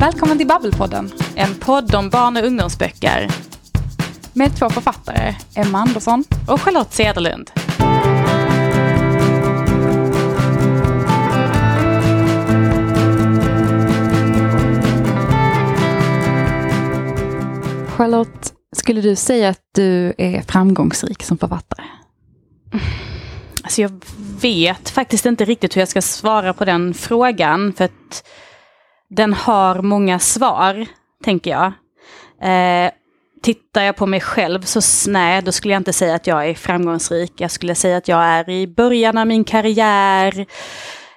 Välkommen till Babbelpodden, en podd om barn och ungdomsböcker. Med två författare, Emma Andersson och Charlotte Cederlund. Charlotte, skulle du säga att du är framgångsrik som författare? Alltså jag vet faktiskt inte riktigt hur jag ska svara på den frågan. För att den har många svar, tänker jag. Eh, tittar jag på mig själv så nej, då skulle jag inte säga att jag är framgångsrik. Jag skulle säga att jag är i början av min karriär.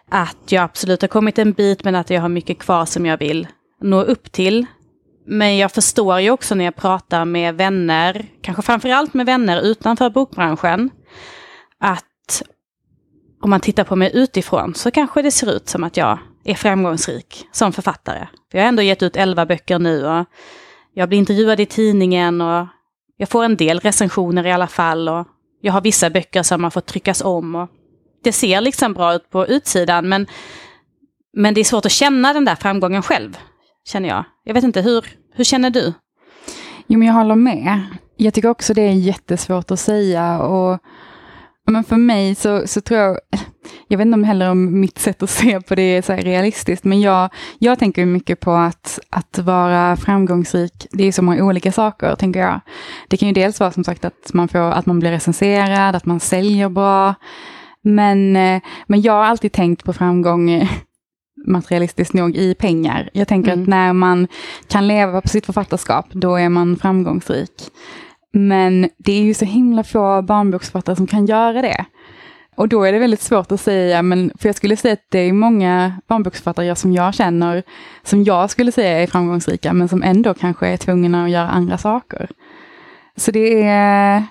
Att jag absolut har kommit en bit men att jag har mycket kvar som jag vill nå upp till. Men jag förstår ju också när jag pratar med vänner, kanske framförallt med vänner utanför bokbranschen, att om man tittar på mig utifrån så kanske det ser ut som att jag är framgångsrik som författare. Jag har ändå gett ut elva böcker nu och jag blir intervjuad i tidningen och jag får en del recensioner i alla fall och jag har vissa böcker som har fått tryckas om. Och det ser liksom bra ut på utsidan men, men det är svårt att känna den där framgången själv, känner jag. Jag vet inte, hur, hur känner du? Jo, men jag håller med. Jag tycker också det är jättesvårt att säga och men för mig så, så tror jag, jag vet inte heller om mitt sätt att se på det är så realistiskt, men jag, jag tänker mycket på att, att vara framgångsrik, det är så många olika saker, tänker jag. Det kan ju dels vara som sagt att man, får, att man blir recenserad, att man säljer bra, men, men jag har alltid tänkt på framgång materialistiskt nog i pengar. Jag tänker mm. att när man kan leva på sitt författarskap, då är man framgångsrik. Men det är ju så himla få barnboksförfattare som kan göra det. Och då är det väldigt svårt att säga, men för jag skulle säga att det är många barnboksförfattare som jag känner, som jag skulle säga är framgångsrika, men som ändå kanske är tvungna att göra andra saker. Så det är,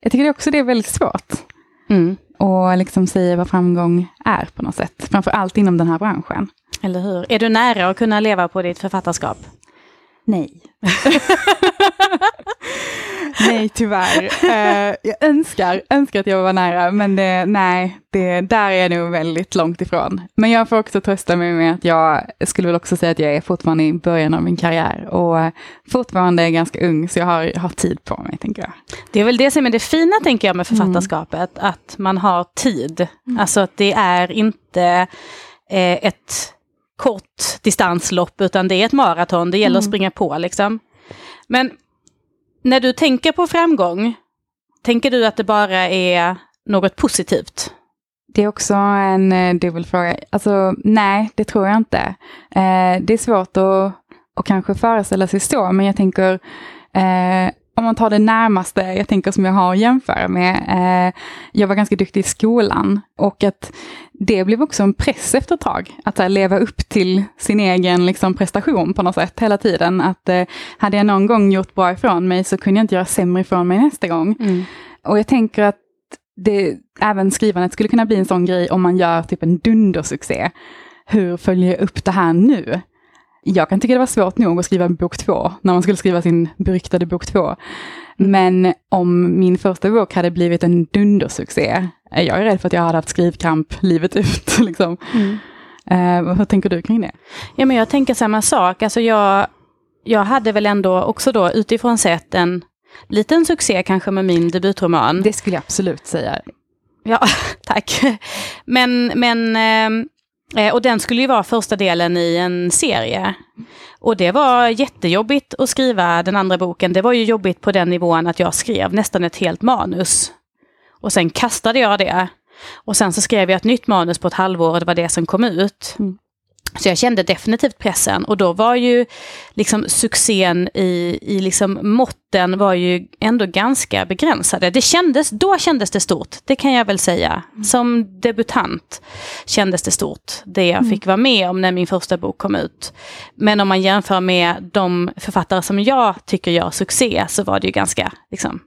jag tycker också det är väldigt svårt. Mm. Och liksom säga vad framgång är på något sätt, framför allt inom den här branschen. Eller hur? Är du nära att kunna leva på ditt författarskap? Nej. nej, tyvärr. Uh, jag önskar, önskar att jag var nära, men det, nej, det, där är jag nog väldigt långt ifrån. Men jag får också trösta mig med att jag skulle väl också säga att jag är fortfarande i början av min karriär och fortfarande är ganska ung, så jag har, har tid på mig, tänker jag. Det är väl det som är det fina, tänker jag, med författarskapet, mm. att man har tid. Mm. Alltså att det är inte eh, ett kort distanslopp, utan det är ett maraton, det gäller mm. att springa på liksom. Men när du tänker på framgång, tänker du att det bara är något positivt? Det är också en eh, dubbelfråga. Alltså nej, det tror jag inte. Eh, det är svårt att, att kanske föreställa sig så, men jag tänker eh, om man tar det närmaste, jag tänker som jag har att jämföra med, eh, jag var ganska duktig i skolan och att det blev också en press efter ett tag, att här, leva upp till sin egen liksom, prestation på något sätt hela tiden. Att eh, hade jag någon gång gjort bra ifrån mig så kunde jag inte göra sämre ifrån mig nästa gång. Mm. Och jag tänker att det, även skrivandet skulle kunna bli en sån grej om man gör typ en dundersuccé. Hur följer jag upp det här nu? Jag kan tycka det var svårt nog att skriva bok två, när man skulle skriva sin beryktade bok två. Men om min första bok hade blivit en dundersuccé, jag är rädd för att jag hade haft skrivkramp livet ut. Liksom. Mm. Uh, hur tänker du kring det? Ja, men jag tänker samma sak. Alltså jag, jag hade väl ändå också då utifrån sett en liten succé kanske med min debutroman. Det skulle jag absolut säga. Ja, tack. Men, men eh, Eh, Eh, och den skulle ju vara första delen i en serie. Och det var jättejobbigt att skriva den andra boken. Det var ju jobbigt på den nivån att jag skrev nästan ett helt manus. Och sen kastade jag det. Och sen så skrev jag ett nytt manus på ett halvår och det var det som kom ut. Mm. Så jag kände definitivt pressen och då var ju liksom succén i, i liksom måtten var ju ändå ganska begränsade. Det kändes, då kändes det stort, det kan jag väl säga. Som debutant kändes det stort, det jag mm. fick vara med om när min första bok kom ut. Men om man jämför med de författare som jag tycker gör succé så var det ju ganska liksom,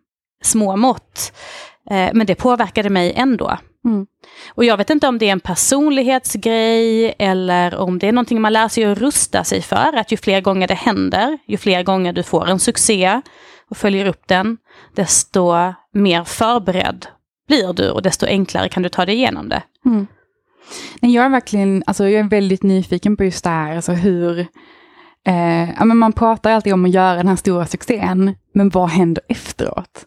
små mått. Eh, men det påverkade mig ändå. Mm. Och jag vet inte om det är en personlighetsgrej eller om det är någonting man lär sig att rusta sig för. Att ju fler gånger det händer, ju fler gånger du får en succé och följer upp den, desto mer förberedd blir du och desto enklare kan du ta dig igenom det. Mm. Jag är verkligen, alltså jag är väldigt nyfiken på just det här, alltså hur, Eh, ja, men man pratar alltid om att göra den här stora succén, men vad händer efteråt?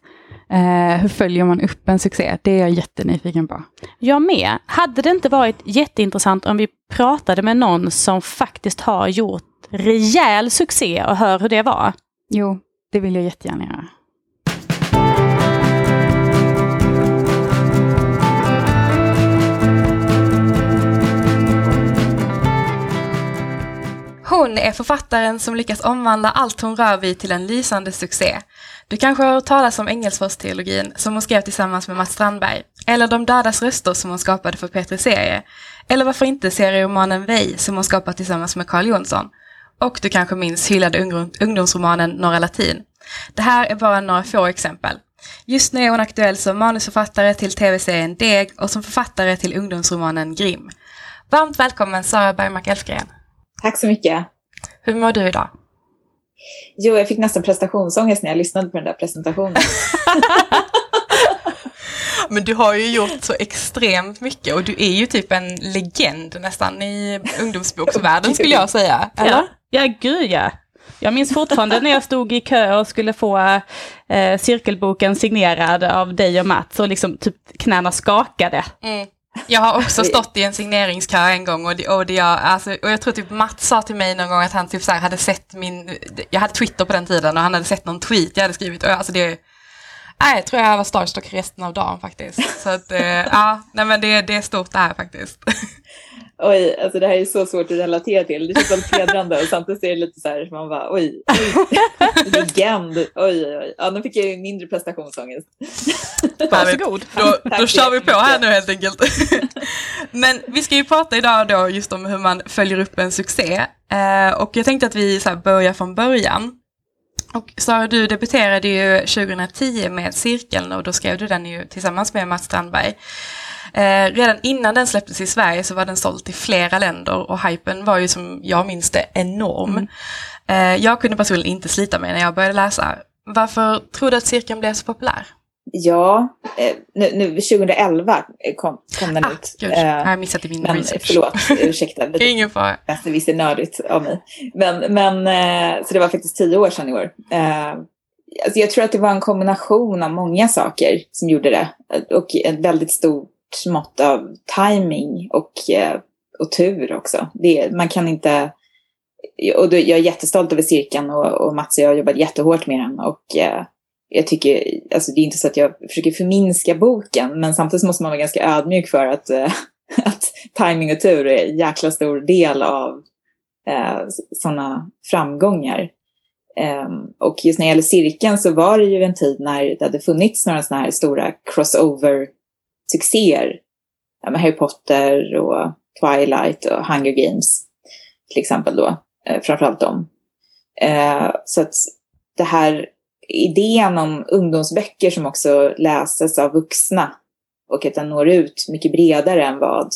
Eh, hur följer man upp en succé? Det är jag jättenyfiken på. Jag med. Hade det inte varit jätteintressant om vi pratade med någon som faktiskt har gjort rejäl succé och hör hur det var? Jo, det vill jag jättegärna göra. Hon är författaren som lyckas omvandla allt hon rör vid till en lysande succé. Du kanske har hört talas om Engelsfors-teologin som hon skrev tillsammans med Mats Strandberg, eller De dödas röster som hon skapade för Petri Serie, eller varför inte serieromanen Vej som hon skapat tillsammans med Carl Jonsson. Och du kanske minns hyllade ungdomsromanen Norra Latin. Det här är bara några få exempel. Just nu är hon aktuell som manusförfattare till tv-serien Deg och som författare till ungdomsromanen Grim. Varmt välkommen Sara Bergmark Elfgren. Tack så mycket. Hur mår du idag? Jo, jag fick nästan prestationsångest när jag lyssnade på den där presentationen. Men du har ju gjort så extremt mycket och du är ju typ en legend nästan i ungdomsboksvärlden skulle jag säga. Eller? Ja, ja gud ja. Jag minns fortfarande när jag stod i kö och skulle få eh, cirkelboken signerad av dig och Mats och liksom typ knäna skakade. Mm. Jag har också stått i en signeringskö en gång och, det, och, det jag, alltså, och jag tror typ Mats sa till mig någon gång att han typ så hade sett min, jag hade Twitter på den tiden och han hade sett någon tweet jag hade skrivit och jag, alltså det, nej, jag tror jag var starstruck resten av dagen faktiskt. Så att, eh, ja, nej men det, det är stort det här faktiskt. Oj, alltså det här är så svårt att relatera till. Det känns väldigt hedrande och samtidigt är det lite så här man bara oj, oj legend, oj, oj, oj. Ja, nu fick jag ju mindre prestationsångest. Varsågod. Då, då kör vi på här nu helt enkelt. Men vi ska ju prata idag då just om hur man följer upp en succé. Eh, och jag tänkte att vi så börjar från början. Och Sara, du debuterade ju 2010 med Cirkeln och då skrev du den ju tillsammans med Mats Strandberg. Eh, redan innan den släpptes i Sverige så var den såld till flera länder och hypen var ju som jag minns det enorm. Mm. Eh, jag kunde personligen inte slita mig när jag började läsa. Varför tror du att cirkeln blev så populär? Ja, eh, nu, nu 2011 kom, kom den ah, ut. Gud, jag har missat i min men, research. Förlåt, ursäkta. Är ingen fara. Det visst är nördigt av mig. Men, men, så det var faktiskt tio år sedan i år. Alltså jag tror att det var en kombination av många saker som gjorde det. Och ett väldigt stort mått av timing och, eh, och tur också. Det, man kan inte... Och då, jag är jättestolt över cirkeln och, och Mats och jag har jobbat jättehårt med den. Och eh, jag tycker, alltså det är inte så att jag försöker förminska boken, men samtidigt måste man vara ganska ödmjuk för att, eh, att timing och tur är en jäkla stor del av eh, sådana framgångar. Um, och just när det gäller cirkeln så var det ju en tid när det hade funnits några sådana här stora crossover succéer, Ja, med Harry Potter och Twilight och Hunger Games till exempel då. Uh, framförallt dem. Eh, så att det här idén om ungdomsböcker som också läses av vuxna och att den når ut mycket bredare än vad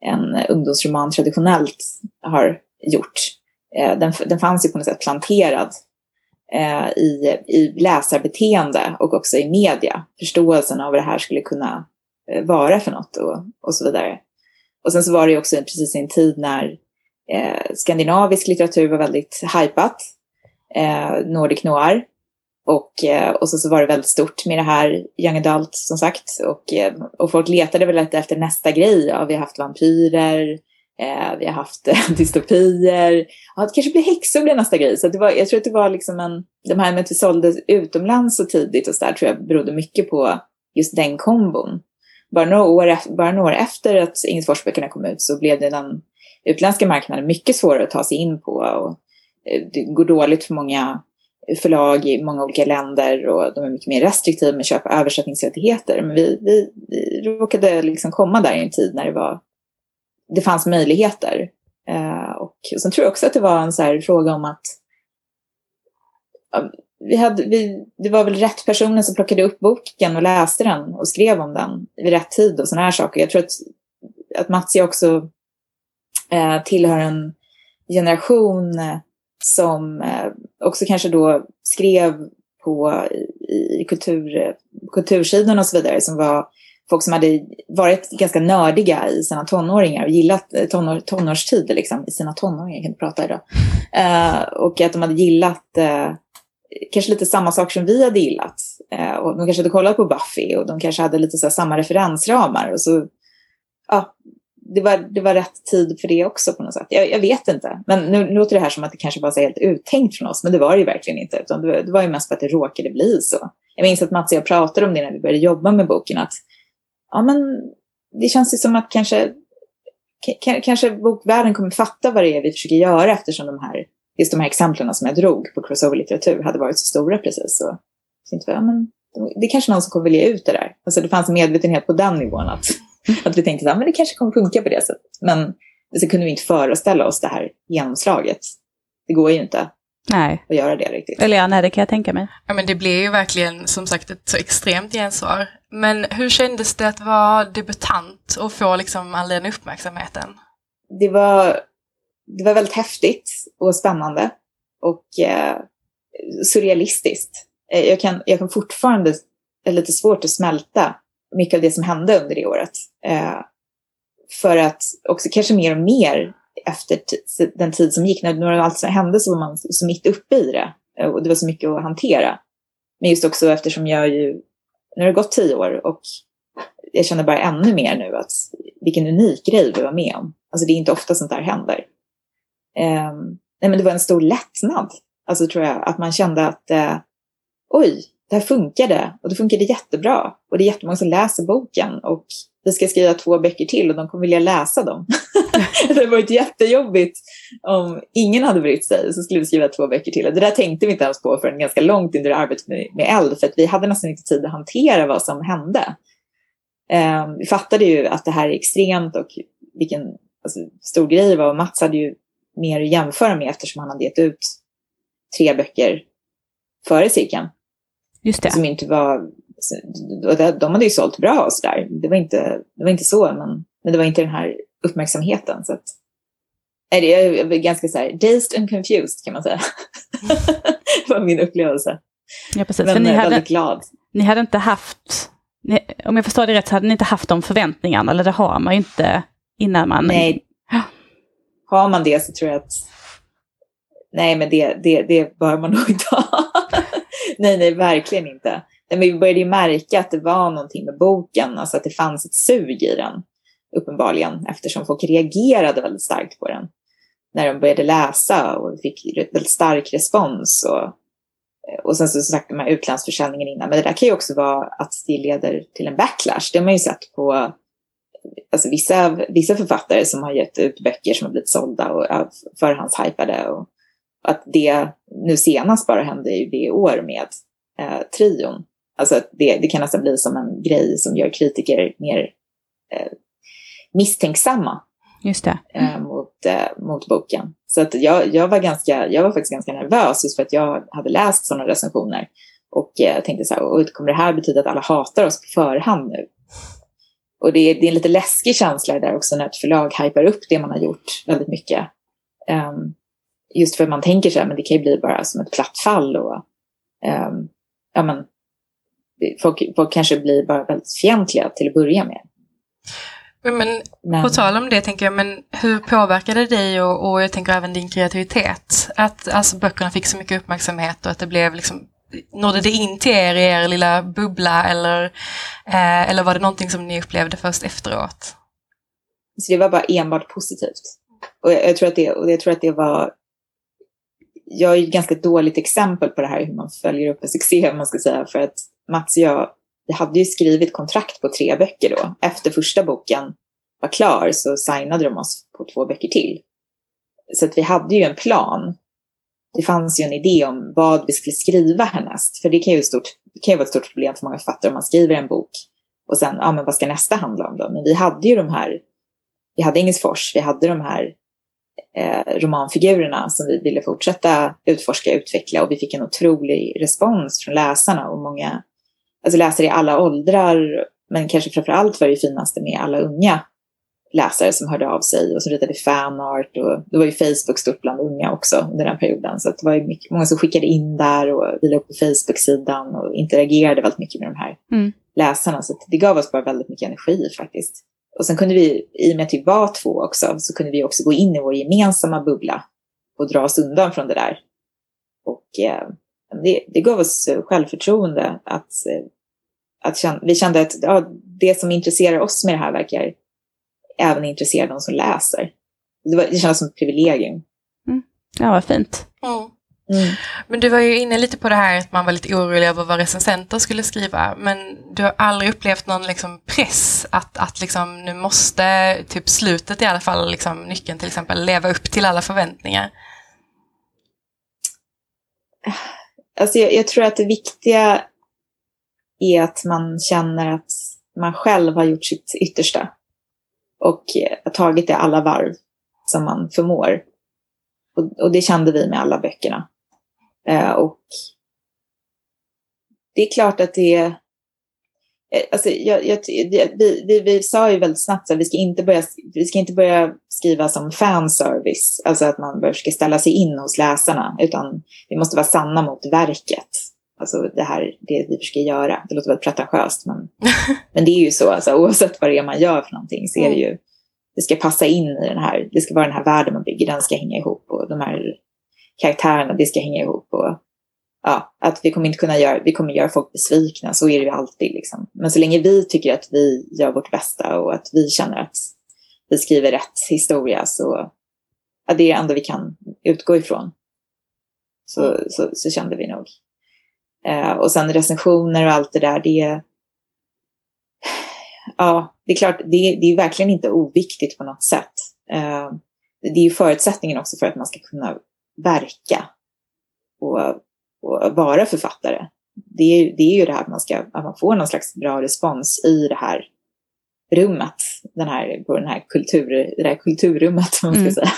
en ungdomsroman traditionellt har gjort Eh, den, den fanns ju på något sätt planterad eh, i, i läsarbeteende och också i media. Förståelsen av vad det här skulle kunna Eh, vara för något och, och så vidare. Och sen så var det ju också precis i en tid när eh, skandinavisk litteratur var väldigt hypat. Eh, Nordic noir. Och, eh, och så, så var det väldigt stort med det här young adult som sagt. Och, eh, och folk letade väl lite efter nästa grej. Ja, vi har haft vampyrer, Eh, vi har haft eh, dystopier. Ja, det kanske blir häxor blir nästa grej. Så det var, jag tror att det var liksom en... De här med att vi sålde utomlands så tidigt och så där tror jag berodde mycket på just den kombon. Bara några år, bara några år efter att Inget Forsböckerna kom ut så blev det den utländska marknaden mycket svårare att ta sig in på. Och eh, det går dåligt för många förlag i många olika länder och de är mycket mer restriktiva med att köpa översättningsrättigheter. Men vi, vi, vi råkade liksom komma där i en tid när det var det fanns möjligheter. Eh, och, och sen tror jag också att det var en så här fråga om att vi hade, vi, det var väl rätt personer som plockade upp boken och läste den och skrev om den vid rätt tid och sådana här saker. Jag tror att, att Matsi också eh, tillhör en generation eh, som eh, också kanske då skrev på i kultur, kultursidan och så vidare som var folk som hade varit ganska nördiga i sina tonåringar och gillat eh, tonår, tonårstid liksom, i sina tonåringar, jag kan inte prata idag. Eh, och att de hade gillat eh, kanske lite samma saker som vi hade gillat. Eh, och de kanske hade kollat på Buffy och de kanske hade lite så samma referensramar. Och så, ja, det var, det var rätt tid för det också på något sätt. Jag, jag vet inte. Men nu, nu låter det här som att det kanske var så helt uttänkt från oss, men det var det ju verkligen inte. Utan det, det var ju mest för att det råkade bli så. Jag minns att Mats och jag pratade om det när vi började jobba med boken, att ja, men det känns ju som att kanske, kanske bokvärlden kommer fatta vad det är vi försöker göra eftersom de här, just de här exemplen som jag drog på crossover-litteratur hade varit så stora precis. Så, så inte, ja, men, det är kanske någon som kommer vilja ut det där. Alltså det fanns en medvetenhet på den nivån att, att vi tänkte att det kanske kommer funka på det sättet. Men så kunde vi inte föreställa oss det här genomslaget. Det går ju inte nej. att göra det riktigt. Eller ja, nej, det kan jag tänka mig. Ja, men det blev ju verkligen som sagt ett så extremt gensvar. Men hur kändes det att vara debutant och få liksom all den uppmärksamheten? Det var, det var väldigt häftigt och spännande och eh, surrealistiskt. Eh, jag kan, jag kan fortfarande, det är lite svårt att smälta mycket av det som hände under det året. Eh, för att också kanske mer och mer efter den tid som gick, när, när allt som hände så var man så mitt uppe i det. Eh, och det var så mycket att hantera. Men just också eftersom jag ju, nu har det gått tio år och jag känner bara ännu mer nu att vilken unik grej vi var med om. Alltså det är inte ofta sånt där händer eh, nej men det var en stor lättnad. Alltså tror jag, att man kände att eh, oj, det här funkade och det funkade jättebra. Och det är jättemånga som läser boken och vi ska skriva två böcker till och de kommer vilja läsa dem. det hade varit jättejobbigt om ingen hade brytt sig så skulle vi skriva två böcker till. Och det där tänkte vi inte ens på förrän ganska långt under arbetet med, med eld för att vi hade nästan inte tid att hantera vad som hände. Um, vi fattade ju att det här är extremt och vilken alltså, stor grej det var. Mats hade ju mer att jämföra med eftersom han hade gett ut tre böcker före cirkeln. Just det. Som inte var de hade ju sålt bra och sådär. Det, var inte, det var inte så, men, men det var inte den här uppmärksamheten. Så att, nej, det är ganska så här, dazed and confused kan man säga. det var min upplevelse. Ja, precis. Men För ni väldigt hade, glad. Ni hade inte haft, om jag förstår det rätt, så hade ni inte haft de förväntningarna, eller det har man ju inte innan man... Nej. Har man det så tror jag att Nej, men det, det, det bör man nog inte ha. nej, nej, verkligen inte. Men vi började ju märka att det var någonting med boken, alltså att det fanns ett sug i den, uppenbarligen, eftersom folk reagerade väldigt starkt på den när de började läsa och fick väldigt stark respons. Och, och sen så sagt de här utlandsförsäljningen innan, men det där kan ju också vara att det leder till en backlash. Det har man ju sett på alltså vissa, vissa författare som har gett ut böcker som har blivit sålda och förhandshypade. Och att det nu senast bara hände ju det i år med eh, trion. Alltså det, det kan nästan bli som en grej som gör kritiker mer eh, misstänksamma Just det. Eh, mot, eh, mot boken. Så att jag, jag, var ganska, jag var faktiskt ganska nervös just för att jag hade läst sådana recensioner. Och eh, tänkte så här, kommer det här betyda att alla hatar oss på förhand nu? Och det är, det är en lite läskig känsla där också när ett förlag hypar upp det man har gjort väldigt mycket. Um, just för att man tänker så här, men det kan ju bli bara som ett platt fall. Och, um, ja, men, folk, folk kanske blir bara väldigt fientliga till att börja med. Men, men, på tal om det tänker jag, men hur påverkade det dig och, och jag tänker även din kreativitet? Att alltså, böckerna fick så mycket uppmärksamhet och att det blev liksom, nådde det in till er i er lilla bubbla eller, eh, eller var det någonting som ni upplevde först efteråt? Så det var bara enbart positivt. Och jag, jag, tror att det, och jag tror att det var jag är ett ganska dåligt exempel på det här hur man följer upp en succé, man ska säga, för att Mats och jag, vi hade ju skrivit kontrakt på tre böcker då. Efter första boken var klar så signade de oss på två böcker till. Så att vi hade ju en plan. Det fanns ju en idé om vad vi skulle skriva härnäst. För det kan ju, stort, det kan ju vara ett stort problem för många författare om man skriver en bok och sen, ja men vad ska nästa handla om då? Men vi hade ju de här, vi hade Engelsfors, vi hade de här eh, romanfigurerna som vi ville fortsätta utforska och utveckla och vi fick en otrolig respons från läsarna och många alltså läsare i alla åldrar men kanske framför allt var det finaste med alla unga läsare som hörde av sig och som ritade fanart och det var ju Facebook stort bland unga också under den perioden så det var ju mycket, många som skickade in där och vi upp på Facebook-sidan och interagerade väldigt mycket med de här mm. läsarna. Så det gav oss bara väldigt mycket energi faktiskt. Och sen kunde vi, i och med att vi var två också, så kunde vi också gå in i vår gemensamma bubbla och dra oss undan från det där. Och eh, det, det gav oss självförtroende att, eh, att känna, vi kände att ja, det som intresserar oss med det här verkar även intressera de som läser. Det, var, det kändes som ett privilegium. Mm. Ja, vad fint. Mm. Mm. Men du var ju inne lite på det här att man var lite orolig över vad recensenter skulle skriva. Men du har aldrig upplevt någon liksom press att, att liksom, nu måste, typ slutet i alla fall, liksom, nyckeln till exempel, leva upp till alla förväntningar? Alltså jag, jag tror att det viktiga är att man känner att man själv har gjort sitt yttersta. Och eh, tagit det alla varv som man förmår. Och, och det kände vi med alla böckerna. Eh, och det är klart att det är... Alltså, jag, jag, vi, vi, vi, sa ju väldigt snabbt att vi ska, inte börja, vi ska inte börja skriva som fanservice, alltså att man ska ställa sig in hos läsarna, utan vi måste vara sanna mot verket. Alltså det här, det vi försöker göra. Det låter väldigt pretentiöst, men, men det är ju så, alltså, oavsett vad det är man gör för någonting, så är det ju, det ska passa in i den här, det ska vara den här världen man bygger, den ska hänga ihop och de här karaktärerna, det ska hänga ihop. Och, ja, att vi kommer inte kunna göra, vi kommer göra folk besvikna, så är det ju alltid. Liksom. Men så länge vi tycker att vi gör vårt bästa och att vi känner att vi skriver rätt historia så ja, det är det enda vi kan utgå ifrån. Så, så, så kände vi nog. Eh, och sen recensioner och allt det där, det Ja, det är klart, det, det är verkligen inte oviktigt på något sätt. Eh, det är ju förutsättningen också för att man ska kunna verka och, och vara författare. Det är, det är ju det här att man, ska, att man får någon slags bra respons i det här rummet, den här, på den här kultur, det här kulturrummet, man ska mm. säga.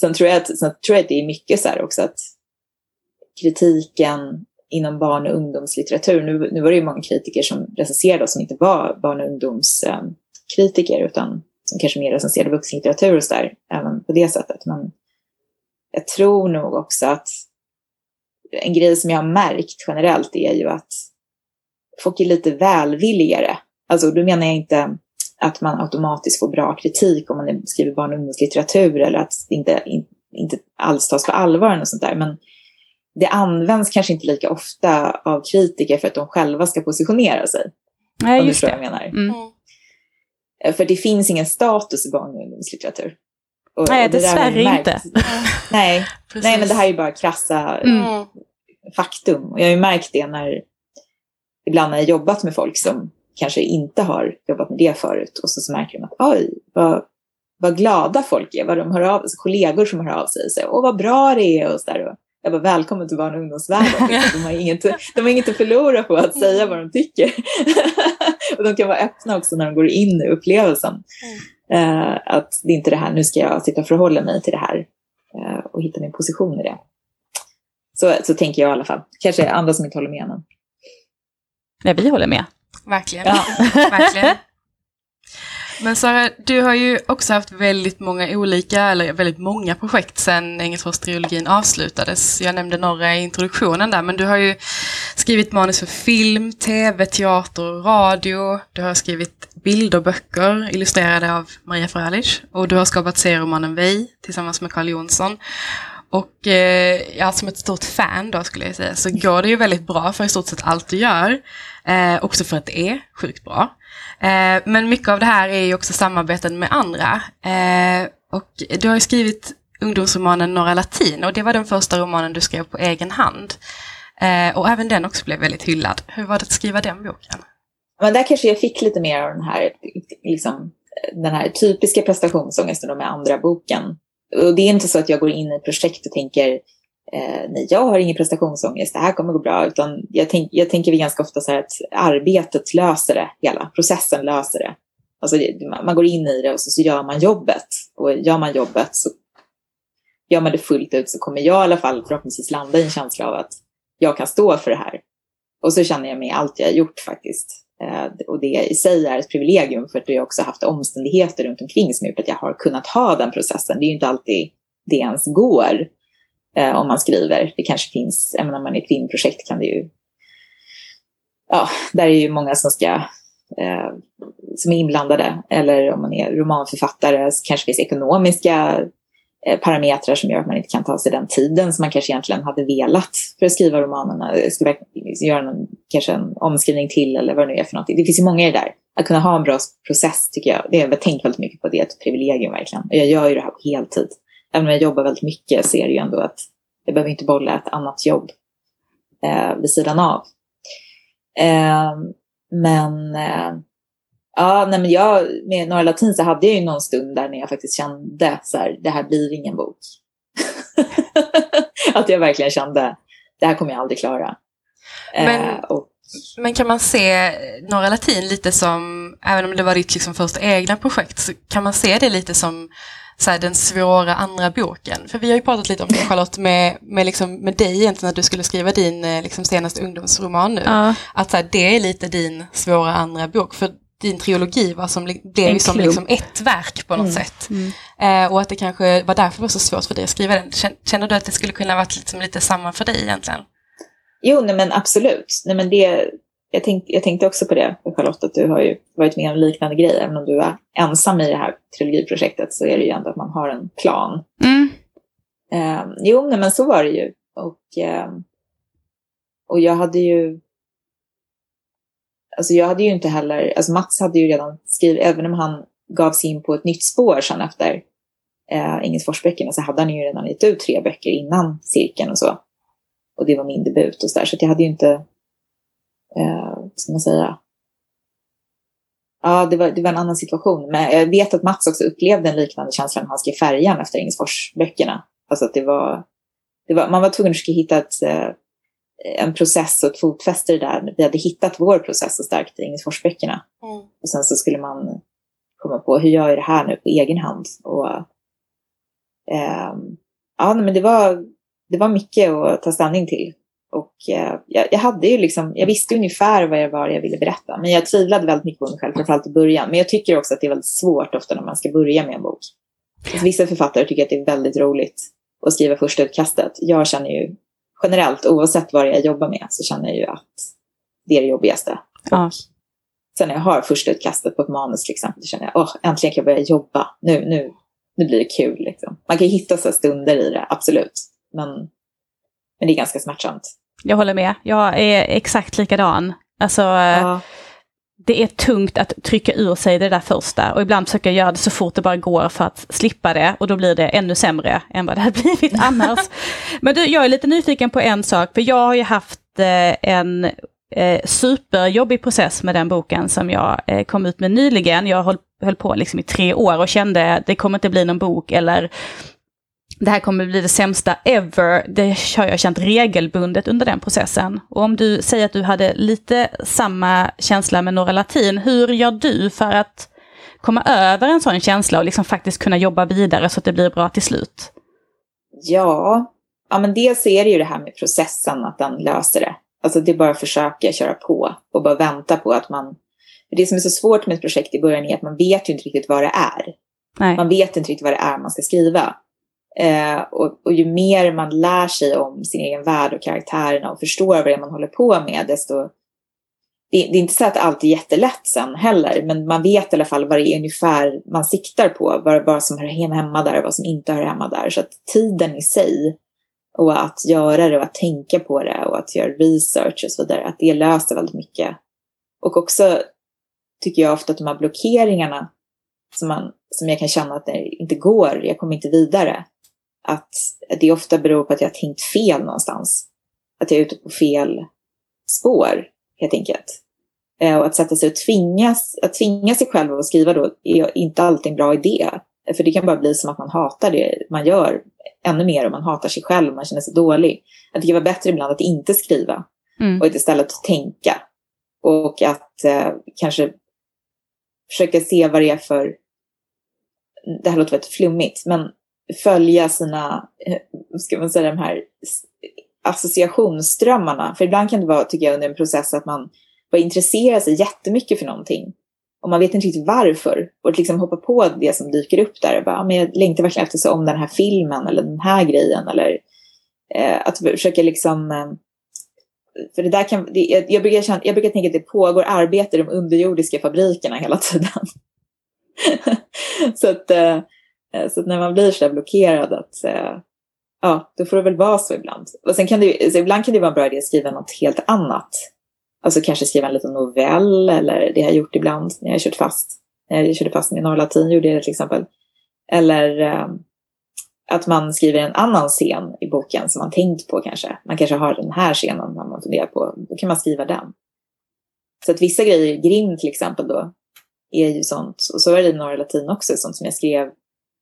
Sen tror, jag att, sen tror jag att det är mycket så här också att kritiken inom barn och ungdomslitteratur, nu, nu var det ju många kritiker som recenserade oss som inte var barn och ungdomskritiker, utan som kanske mer recenserade vuxenlitteratur och sådär, även på det sättet. Men jag tror nog också att en grej som jag har märkt generellt är ju att folk är lite välvilligare. Alltså då menar jag inte att man automatiskt får bra kritik om man skriver barn och ungdomslitteratur eller att det inte, in, inte alls tas på allvar och sånt där. Men det används kanske inte lika ofta av kritiker för att de själva ska positionera sig. Nej, om just det. Jag menar. Mm. För det finns ingen status i barn och ungdomslitteratur. Och, Nej, dessvärre inte. nej, nej, men det här är ju bara krassa mm. faktum. Och jag har ju märkt det när, ibland när jag jobbat med folk som kanske inte har jobbat med det förut. Och så, så märker de att oj, vad, vad glada folk är, vad de hör av sig, kollegor som hör av sig och säger åh vad bra det är och så där. Och jag bara välkommen till barn och ungdomsvärlden. De har, inget, de har inget att förlora på att säga vad de tycker. och de kan vara öppna också när de går in i upplevelsen. Mm. Eh, att det är inte det här, nu ska jag sitta och förhålla mig till det här eh, och hitta min position i det. Så, så tänker jag i alla fall. Kanske andra som inte håller med. Men... Nej, vi håller med. Verkligen. Ja. Verkligen. Men Sara, du har ju också haft väldigt många olika, eller väldigt många projekt sedan Engelsfors-trilogin avslutades. Jag nämnde några i introduktionen där, men du har ju skrivit manus för film, tv, teater och radio. Du har skrivit bilderböcker illustrerade av Maria Frölich och du har skapat serieromanen Vi tillsammans med Carl Jonsson. Och eh, ja, som ett stort fan då skulle jag säga så går det ju väldigt bra för i stort sett allt du gör. Eh, också för att det är sjukt bra. Eh, men mycket av det här är ju också samarbeten med andra. Eh, och du har ju skrivit ungdomsromanen Norra Latin och det var den första romanen du skrev på egen hand. Eh, och även den också blev väldigt hyllad. Hur var det att skriva den boken? Men där kanske jag fick lite mer av den här, liksom, den här typiska prestationsångesten med andra boken. Och det är inte så att jag går in i ett projekt och tänker eh, nej, jag har ingen prestationsångest, det här kommer gå bra. Utan jag, tänk, jag tänker ganska ofta så här att arbetet löser det hela, processen löser det. Alltså, man går in i det och så, så gör man jobbet. Och gör man jobbet så gör man det fullt ut så kommer jag i alla fall förhoppningsvis landa i en känsla av att jag kan stå för det här. Och så känner jag med allt jag har gjort faktiskt. Eh, och det i sig är ett privilegium för att jag också haft omständigheter runt omkring som gjort att jag har kunnat ha den processen. Det är ju inte alltid det ens går eh, om man skriver. Det kanske finns, även om man är ett filmprojekt kan det ju ja, där är ju många som ska eh, som är inblandade. Eller om man är romanförfattare så kanske det finns ekonomiska eh, parametrar som gör att man inte kan ta sig den tiden som man kanske egentligen hade velat för att skriva romanerna. Ska göra någon, kanske en omskrivning till eller vad det nu är för någonting. Det finns ju många i det där. Att kunna ha en bra process tycker jag, det har jag tänkt väldigt mycket på, det är ett privilegium verkligen. Och jag gör ju det här på heltid. Även om jag jobbar väldigt mycket det ju ändå att jag behöver inte bolla ett annat jobb eh, vid sidan av. Eh, men eh, ja, nej, men jag, med Norra Latin så hade jag ju någon stund där när jag faktiskt kände så här, det här blir ingen bok. att jag verkligen kände, det här kommer jag aldrig klara. Eh, men, och, men kan man se Norra Latin lite som, även om det var ditt liksom första egna projekt, så kan man se det lite som så här, den svåra andra boken. För vi har ju pratat lite om det Charlotte med, med, liksom, med dig egentligen när du skulle skriva din eh, liksom, senaste ungdomsroman nu. Ja. Att så här, det är lite din svåra andra bok. För din trilogi var som, blev som liksom ett verk på något mm. sätt. Mm. Eh, och att det kanske var därför det var så svårt för dig att skriva den. Känner du att det skulle kunna varit liksom lite samma för dig egentligen? Jo, nej men absolut. Nej, men det, jag, tänk, jag tänkte också på det, Charlotte, att du har ju varit med om liknande grejer. Även om du är ensam i det här trilogiprojektet så är det ju ändå att man har en plan. Mm. Eh, jo, nej, men så var det ju. Och, eh, och jag hade ju... Alltså jag hade ju inte heller... Alltså Mats hade ju redan skrivit, även om han gav sig in på ett nytt spår sen efter eh, Ingesforsböckerna så hade han ju redan gett ut tre böcker innan cirkeln och så. Och det var min debut och så där. Så jag hade ju inte eh, ska man säga, Ja, det var, det var en annan situation. Men jag vet att Mats också upplevde en liknande känsla när han skrev Färjan efter Engelsfors-böckerna. Alltså att det var, det var, man var tvungen att hitta ett, eh, en process och ett fotfäste där. Vi hade hittat vår process så starkt i Engelsfors-böckerna. Mm. Och sen så skulle man komma på, hur gör jag det här nu på egen hand? Och, eh, ja, men det var, det var mycket att ta ställning till. Och eh, jag, jag, hade ju liksom, jag visste ungefär vad jag var jag ville berätta. Men jag tvivlade väldigt mycket på mig själv, framförallt i början. Men jag tycker också att det är väldigt svårt ofta när man ska börja med en bok. Alltså, vissa författare tycker att det är väldigt roligt att skriva första utkastet. Jag känner ju generellt, oavsett vad jag jobbar med, så känner jag ju att det är det jobbigaste. Ja. sen när jag har första utkastet på ett manus till exempel, så känner jag, åh, äntligen kan jag börja jobba. Nu, nu, nu blir det kul. Liksom. Man kan hitta så stunder i det, absolut. Men, men det är ganska smärtsamt. Jag håller med. Jag är exakt likadan. Alltså, ja. det är tungt att trycka ur sig det där första och ibland försöker jag göra det så fort det bara går för att slippa det och då blir det ännu sämre än vad det hade blivit annars. Men du, jag är lite nyfiken på en sak, för jag har ju haft eh, en eh, superjobbig process med den boken som jag eh, kom ut med nyligen. Jag höll, höll på liksom i tre år och kände att det kommer inte bli någon bok eller det här kommer bli det sämsta ever, det har jag känt regelbundet under den processen. Och om du säger att du hade lite samma känsla med Norra Latin, hur gör du för att komma över en sån känsla och liksom faktiskt kunna jobba vidare så att det blir bra till slut? Ja, ja men dels är det ju det här med processen, att den löser det. Alltså det är bara att försöka köra på och bara vänta på att man... Det som är så svårt med ett projekt i början är att man vet ju inte riktigt vad det är. Nej. Man vet inte riktigt vad det är man ska skriva. Eh, och, och, ju mer man lär sig om sin egen värld och karaktärerna och förstår vad det är man håller på med, desto... Det, det är inte så att allt är jättelätt sen heller, men man vet i alla fall vad det är ungefär man siktar på, vad, vad som hör hemma där och vad som inte hör hemma där. Så att tiden i sig och att göra det och att tänka på det och att göra research och så vidare, att det löser väldigt mycket. Och också tycker jag ofta att de här blockeringarna som, man, som jag kan känna att det inte går, jag kommer inte vidare, att det ofta beror på att jag har tänkt fel någonstans. Att jag är ute på fel spår, helt enkelt. Eh, och att sätta sig och tvingas, att tvinga sig själv att skriva då är inte alltid en bra idé. För det kan bara bli som att man hatar det man gör ännu mer om man hatar sig själv och man känner sig dålig. Att det kan vara bättre ibland att inte skriva mm. och istället tänka. Och att eh, kanske försöka se vad det är för, det här låter väldigt flummigt, men följa sina, eh, ska man säga, de här associationsströmmarna. För ibland kan det vara, tycker jag, under en process att man bara intresserar sig jättemycket för någonting. Och man vet inte riktigt varför. Och liksom hoppa på det som dyker upp där. Och bara, ah, men jag längtar verkligen efter så om den här filmen eller den här grejen. Eller eh, att försöka liksom eh, för det där kan, det, jag, jag, brukar känna, jag brukar tänka att det pågår arbete i de underjordiska fabrikerna hela tiden. så, att, eh, Eh, så att när man blir så blockerad att eh, ja, då får det väl vara så ibland. Och sen kan det, så ibland kan det vara en bra idé att skriva något helt annat. Alltså kanske skriva en liten novell eller det har jag gjort ibland när jag har kört fast. När jag körde fast med Norra Latin gjorde jag det till exempel. Eller eh, att man skriver en annan scen i boken som man tänkt på kanske. Man kanske har den här scenen man funderar på. Då kan man skriva den. Så att vissa grejer, Grim till exempel då, är ju sånt. Och så är det i Norra Latin också, sånt som jag skrev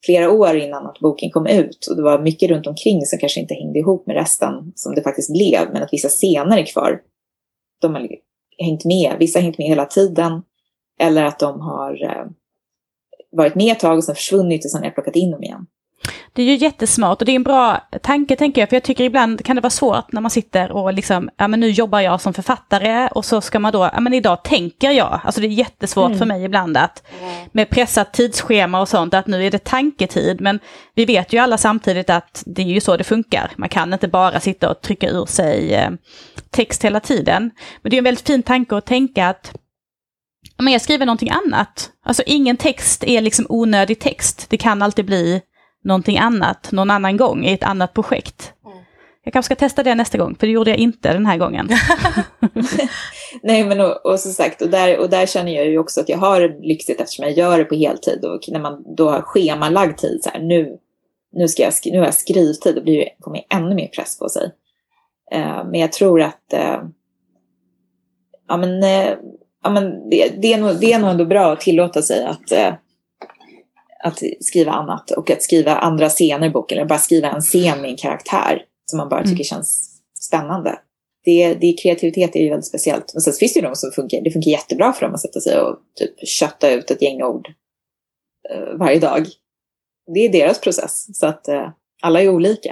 flera år innan att boken kom ut. Och det var mycket runt omkring som kanske inte hängde ihop med resten som det faktiskt blev. Men att vissa scener är kvar. De har hängt med. Vissa har hängt med hela tiden. Eller att de har eh, varit med ett tag och sen försvunnit och sen har jag plockat in dem igen. Det är ju jättesmart och det är en bra tanke tänker jag, för jag tycker ibland kan det vara svårt när man sitter och liksom, ja men nu jobbar jag som författare och så ska man då, ja men idag tänker jag, alltså det är jättesvårt mm. för mig ibland att med pressat tidsschema och sånt, att nu är det tanketid, men vi vet ju alla samtidigt att det är ju så det funkar, man kan inte bara sitta och trycka ur sig eh, text hela tiden. Men det är en väldigt fin tanke att tänka att men jag skriver någonting annat. Alltså ingen text är liksom onödig text. Det kan alltid bli någonting annat någon annan gång i ett annat projekt. Mm. Jag kanske ska testa det nästa gång, för det gjorde jag inte den här gången. Nej, men och, och som sagt, och där, och där känner jag ju också att jag har lyxigt eftersom jag gör det på heltid och när man då har schemalagd tid så här, nu, nu, ska jag, nu har jag skrivtid, då blir det, kommer det ännu mer press på sig. Uh, men jag tror att uh, ja, men, uh, ja, men det, det, är nog, det är nog ändå bra att tillåta sig att att skriva annat och att skriva andra scener i boken, eller bara skriva en scen med en karaktär som man bara tycker mm. känns spännande. Det, det, kreativitet är ju väldigt speciellt. Men sen finns det ju de som funkar, det funkar jättebra för dem att sätta sig och typ kötta ut ett gäng ord uh, varje dag. Det är deras process, så att uh, alla är olika.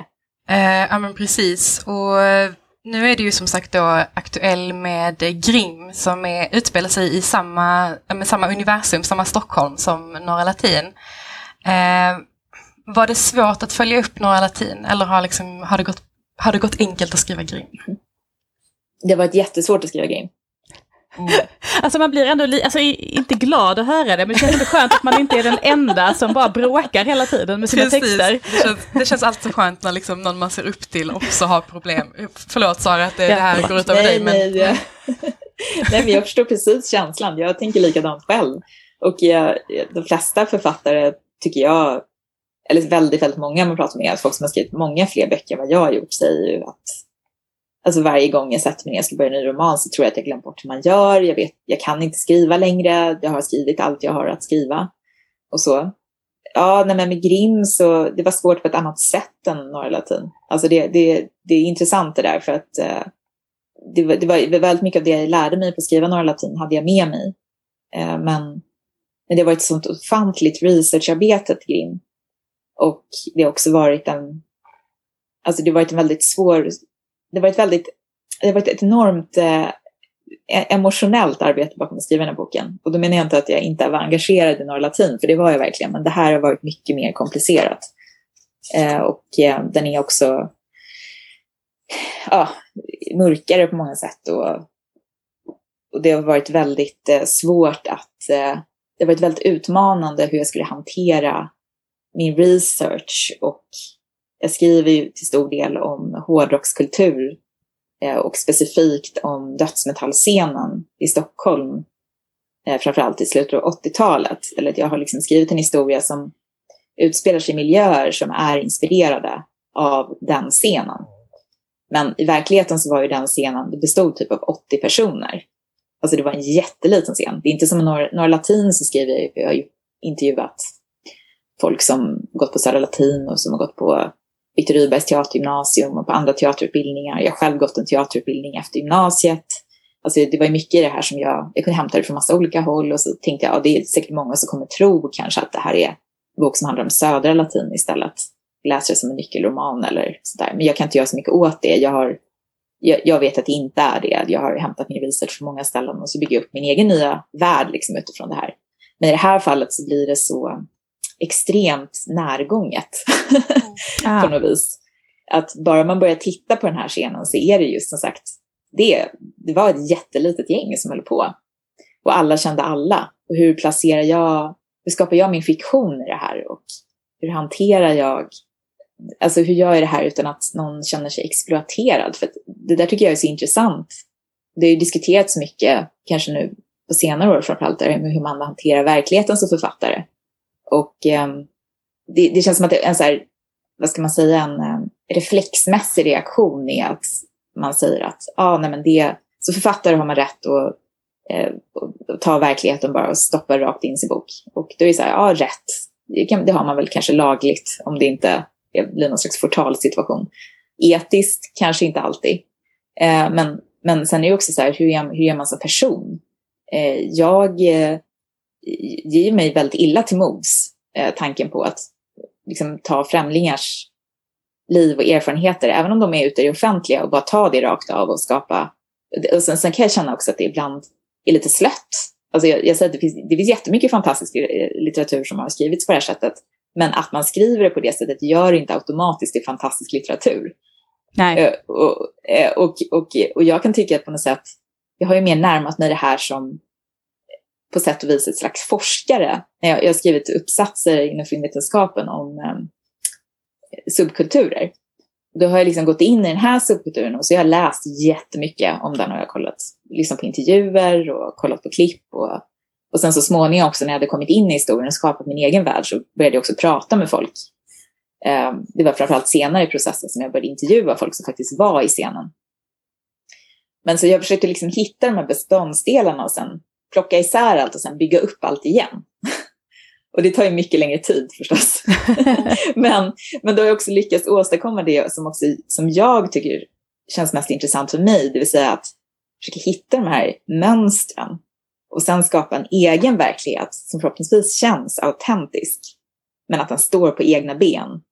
Uh, ja men precis, och nu är det ju som sagt då aktuell med Grimm som är, utspelar sig i samma, med samma universum, samma Stockholm som Norra Latin. Eh, var det svårt att följa upp Norra Latin eller har, liksom, har, det gått, har det gått enkelt att skriva Grimm? Det var jättesvårt att skriva Grimm. Mm. Alltså man blir ändå, alltså, inte glad att höra det, men det känns ändå skönt att man inte är den enda som bara bråkar hela tiden med sina Precis. texter. Det känns, det känns alltid skönt när liksom någon man ser upp till också har problem. Förlåt Sara att det, ja. det här går ut över dig. Men... Nej, nej, men jag förstår precis känslan. Jag tänker likadant själv. Och jag, de flesta författare tycker jag, eller väldigt, väldigt många man pratar med, folk som har skrivit många fler böcker än vad jag har gjort, säger ju att alltså varje gång jag sätter mig ner och ska börja en ny roman så tror jag att jag glömt bort hur man gör. Jag, vet, jag kan inte skriva längre. Jag har skrivit allt jag har att skriva. Och så. Ja, nej, men med Grimm så det var svårt på ett annat sätt än Norra Latin. Alltså det, det, det är intressant det där för att eh, det, var, det var väldigt mycket av det jag lärde mig på att skriva Norra Latin hade jag med mig. Eh, men, men det har varit ett sånt ofantligt researcharbete till Grimm. Och det har också varit en, alltså det har varit en väldigt svår det var ett väldigt, det var ett enormt eh, e- emotionellt arbete bakom att skriva den här boken. Och då menar jag inte att jag inte var engagerad i Norra Latin, för det var jag verkligen, men det här har varit mycket mer komplicerat. Eh, och eh, den är också ja, mörkare på många sätt. Och, och det har varit väldigt eh, svårt att, eh, det har varit väldigt utmanande hur jag skulle hantera min research och jag skriver ju till stor del om hårdrockskultur eh, och specifikt om dödsmetallscenen i Stockholm, eh, framförallt i slutet av 80-talet. Eller jag har liksom skrivit en historia som utspelar sig i miljöer som är inspirerade av den scenen. Men i verkligheten så var ju den scenen, det bestod typ av 80 personer. Alltså det var en jätteliten scen. Det är inte som några, några latin så skriver jag, jag har ju intervjuat folk som gått på Södra Latin och som har gått på Viktor Rydbergs teatergymnasium och på andra teaterutbildningar. Jag har själv gått en teaterutbildning efter gymnasiet. Alltså det var mycket i det här som jag, jag kunde hämta det från massa olika håll och så tänkte jag, ja, det är säkert många som kommer tro kanske att det här är en bok som handlar om södra latin istället. Läser det som en nyckelroman eller sådär. Men jag kan inte göra så mycket åt det. Jag, har, jag, jag, vet att det inte är det. Jag har hämtat min research från många ställen och så bygger jag upp min egen nya värld liksom utifrån det här. Men i det här fallet så blir det så extremt närgånget mm. på något vis. Att bara man börjar titta på den här scenen så är det just som sagt det, det var ett jättelitet gäng som höll på. Och alla kände alla. Och hur placerar jag, hur skapar jag min fiktion i det här? Och hur hanterar jag, alltså hur gör jag det här utan att någon känner sig exploaterad? För det där tycker jag är så intressant. Det har ju diskuterats mycket, kanske nu på senare år framförallt, hur man hanterar verkligheten som författare. Och eh, det, det, känns som att det är en så här, vad ska man säga, en eh, reflexmässig reaktion är att man säger att ah, nej, men det, så författare har man rätt att eh, ta verkligheten bara och stoppa rakt in i sin bok. Och då är det så här, ja ah, rätt, det, kan, det, har man väl kanske lagligt om det inte blir någon slags förtalssituation. Etiskt kanske inte alltid. Eh, men, men sen är det också så här, hur är, hur är man som person? Eh, jag eh, eh, ger mig väldigt illa till mods eh, tanken på att liksom, ta främlingars liv och erfarenheter, även om de är ute i det offentliga, och bara ta det rakt av och skapa. Och sen, sen kan jag känna också att det ibland är lite slött. Alltså jag, jag säger att det finns, det finns jättemycket fantastisk litteratur som har skrivits på det här sättet. Men att man skriver det på det sättet gör inte automatiskt till fantastisk litteratur. Nej. Eh, och, eh, och, och, och jag kan tycka att på något sätt, jag har ju mer närmat mig det här som på sätt och vis ett slags forskare. Jag, jag har skrivit uppsatser inom filmvetenskapen om eh, subkulturer. Då har jag liksom gått in i den här subkulturen och så har läst jättemycket om den och jag har kollat liksom på intervjuer och kollat på klipp. Och, och sen så småningom också när jag hade kommit in i historien och skapat min egen värld så började jag också prata med folk. Eh, det var framförallt senare i processen som jag började intervjua folk som faktiskt var i scenen. Men så jag försökte liksom hitta de här beståndsdelarna och sen plocka isär allt och sen bygga upp allt igen. Och det tar ju mycket längre tid förstås. men, men då har jag också lyckats åstadkomma det som, också, som jag tycker känns mest intressant för mig, det vill säga att försöka hitta de här mönstren och sen skapa en egen verklighet som förhoppningsvis känns autentisk, men att den står på egna ben.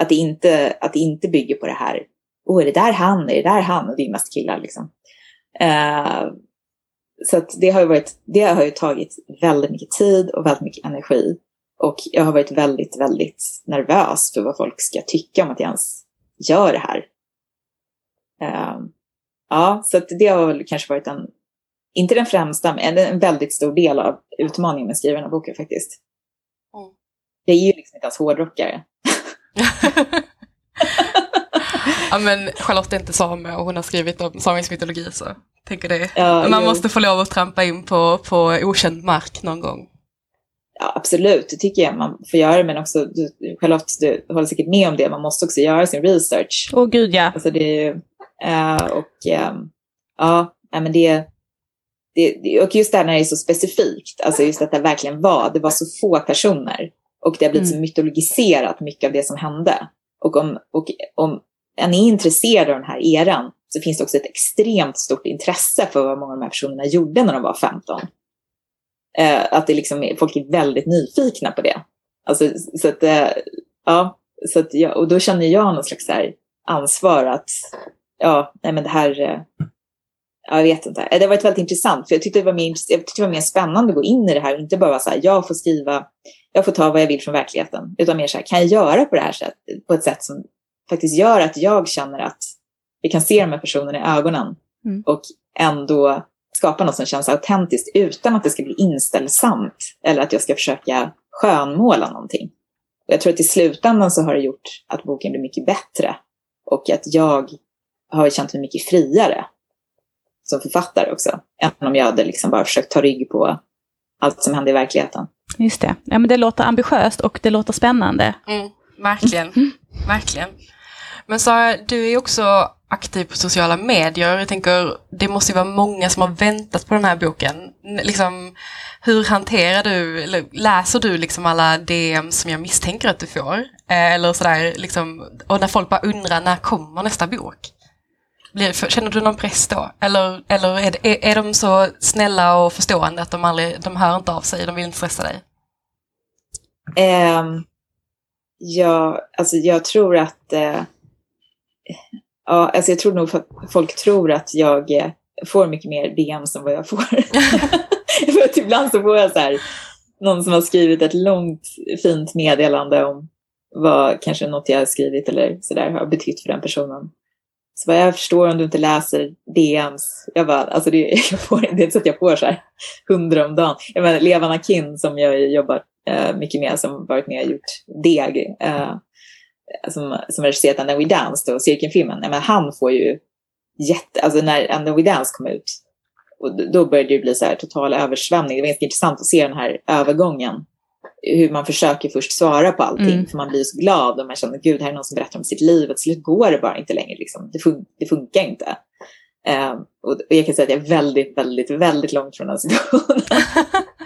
Att det inte, att det inte bygger på det här, åh, oh, är det där han, är det där han? Och det är mest killar liksom. Uh, så det har, ju varit, det har ju tagit väldigt mycket tid och väldigt mycket energi. Och jag har varit väldigt, väldigt nervös för vad folk ska tycka om att jag ens gör det här. Um, ja, så det har väl kanske varit en, inte den främsta, men en väldigt stor del av utmaningen med att skriva den här boken faktiskt. Mm. Jag är ju liksom inte ens hårdrockare. ja men Charlotte är inte same och hon har skrivit om samisk mytologi så tänker det. Ja, Man jo. måste få lov att trampa in på, på okänd mark någon gång. Ja, absolut, det tycker jag man får göra. Men också, du, Charlotte, du håller säkert med om det. Man måste också göra sin research. Åh oh, gud ja. Alltså det, uh, och uh, ja, men det, det, och just det här när det är så specifikt, alltså just att det verkligen var, det var så få personer. Och det har blivit mm. så mytologiserat mycket av det som hände. Och om, och om en är intresserad av den här eran så finns det också ett extremt stort intresse för vad många av de här personerna gjorde när de var 15. Eh, att det liksom, folk är väldigt nyfikna på det. Alltså, så att, eh, ja, så att, ja, och då känner jag någon slags här ansvar att, ja, nej men det här, eh, jag vet inte. Eh, det har varit väldigt intressant, för jag tyckte, det var mer, jag tyckte det var mer spännande att gå in i det här och inte bara vara så här, jag får skriva, jag får ta vad jag vill från verkligheten, utan mer så här, kan jag göra på det här sättet, på ett sätt som faktiskt gör att jag känner att vi kan se de här personerna i ögonen mm. och ändå skapa något som känns autentiskt utan att det ska bli inställsamt eller att jag ska försöka skönmåla någonting. Och jag tror att i slutändan så har det gjort att boken blir mycket bättre och att jag har känt mig mycket friare som författare också, än om jag hade liksom bara försökt ta rygg på allt som hände i verkligheten. Just det. Ja, men det låter ambitiöst och det låter spännande. Mm, verkligen, mm. verkligen. Men Sara, du är också aktiv på sociala medier. Jag tänker, det måste ju vara många som har väntat på den här boken. Liksom, hur hanterar du, eller läser du liksom alla DM som jag misstänker att du får? Eh, eller sådär, liksom, och när folk bara undrar, när kommer nästa bok? känner du någon press då? Eller, eller är, det, är, är de så snälla och förstående att de, aldrig, de hör inte av sig, de vill inte stressa dig? Um, ja, alltså jag tror att uh ja, alltså jag tror nog att folk tror att jag eh, får mycket mer DMs än vad jag får. För att ibland så får jag så här, någon som har skrivit ett långt fint meddelande om vad kanske något jag har skrivit eller sådär har betytt för den personen. Så jag förstår om du inte läser DMs. Jag bara, alltså det, jag får, det är inte så att jag får så här hundra om dagen. Jag menar, Levan Akin som jag jobbar eh, mycket med, som varit med och gjort Deg, eh, som, som regisserat And We Danced och Cirkelfilmen, menar, han får ju jätte, alltså när And We Dance kom ut, och då började det bli så här total översvämning. Det var ganska intressant att se den här övergången hur man försöker först svara på allting. Mm. För man blir så glad och man känner gud, här är någon som berättar om sitt liv. Och till slut går det bara inte längre. Liksom. Det, fun det funkar inte. Um, och jag kan säga att jag är väldigt, väldigt, väldigt långt från den situationen.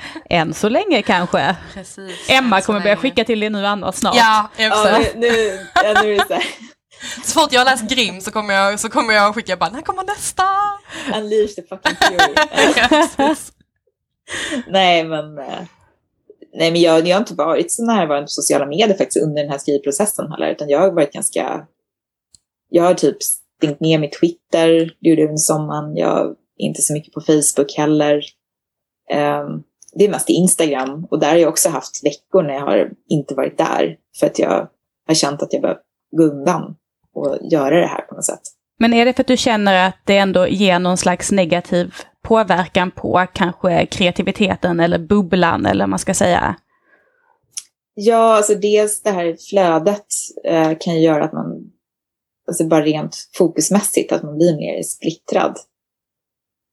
Än så länge kanske. Precis, Emma kommer börja skicka till dig nu annars snart. Ja, ja nu, nu, ja, nu är det så här. Så fort jag har läst Grimm så kommer jag, så kommer jag skicka bara, när kommer nästa? Unleash the fucking fury. ja, Nej men uh, Nej, men jag, jag har inte varit så närvarande på sociala medier faktiskt under den här skrivprocessen heller, utan jag har varit ganska... Jag har typ stängt ner mitt Twitter, det gjorde jag under sommaren. Jag är inte så mycket på Facebook heller. Um, det är mest Instagram och där har jag också haft veckor när jag har inte varit där för att jag har känt att jag behöver gå undan och göra det här på något sätt. Men är det för att du känner att det ändå ger någon slags negativ påverkan på kanske kreativiteten eller bubblan eller vad man ska säga? Ja, alltså dels det här flödet eh, kan göra att man, alltså bara rent fokusmässigt, att man blir mer splittrad.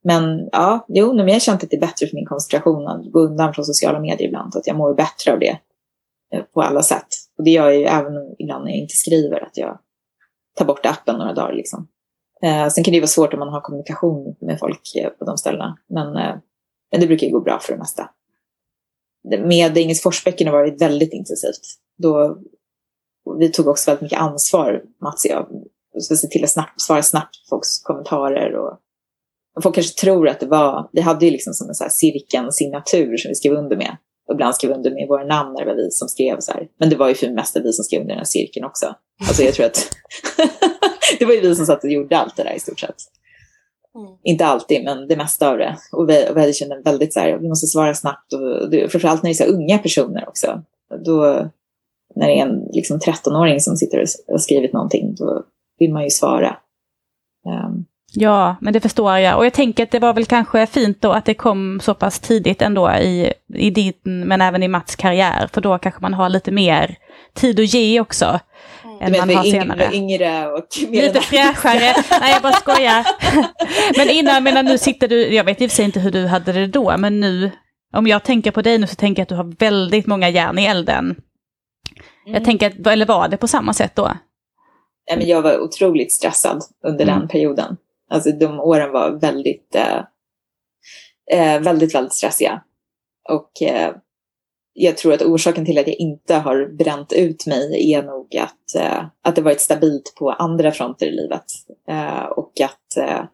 Men ja, jo, men jag har känt att det är bättre för min koncentration att gå undan från sociala medier ibland, att jag mår bättre av det eh, på alla sätt. Och det gör jag ju även ibland när jag inte skriver, att jag tar bort appen några dagar liksom. Eh, sen kan det vara svårt om man har kommunikation med folk eh, på de ställena. Men, eh, men det brukar ju gå bra för det mesta. Med Engelsforsbäcken har varit väldigt intensivt. Då, vi tog också väldigt mycket ansvar, Mats och jag. Så se till att snabbt, svara snabbt på folks kommentarer. Och, och folk kanske tror att det var, vi hade ju liksom som en så här cirkeln-signatur som vi skrev under med. Och ibland skrev vi under med våra namn när det var vi som skrev så här. Men det var ju för det mesta vi som skrev under den här cirkeln också. Alltså jag tror att det var ju vi som satt och gjorde allt det där i stort sett. Mm. Inte alltid, men det mesta av det. Och vi, och vi hade känt väldigt så här, vi måste svara snabbt. Och det, framförallt när det är så unga personer också. Då, när det är en liksom, 13-åring som sitter och har skrivit någonting, då vill man ju svara. Um, Ja, men det förstår jag. Och jag tänker att det var väl kanske fint då att det kom så pass tidigt ändå i, i din, men även i Mats karriär. För då kanske man har lite mer tid att ge också. Mm. Än man har yngre, senare. Yngre och Lite fräschare. Nej, jag bara skojar. men innan, menar nu sitter du, jag vet i och för sig inte hur du hade det då, men nu, om jag tänker på dig nu så tänker jag att du har väldigt många järn i elden. Mm. Jag tänker, att, eller var det på samma sätt då? Nej, men jag var otroligt stressad under mm. den perioden. Alltså de åren var väldigt, eh, eh, väldigt, väldigt stressiga. Och eh, jag tror att orsaken till att jag inte har bränt ut mig är nog att, eh, att det varit stabilt på andra fronter i livet. Eh, och att eh,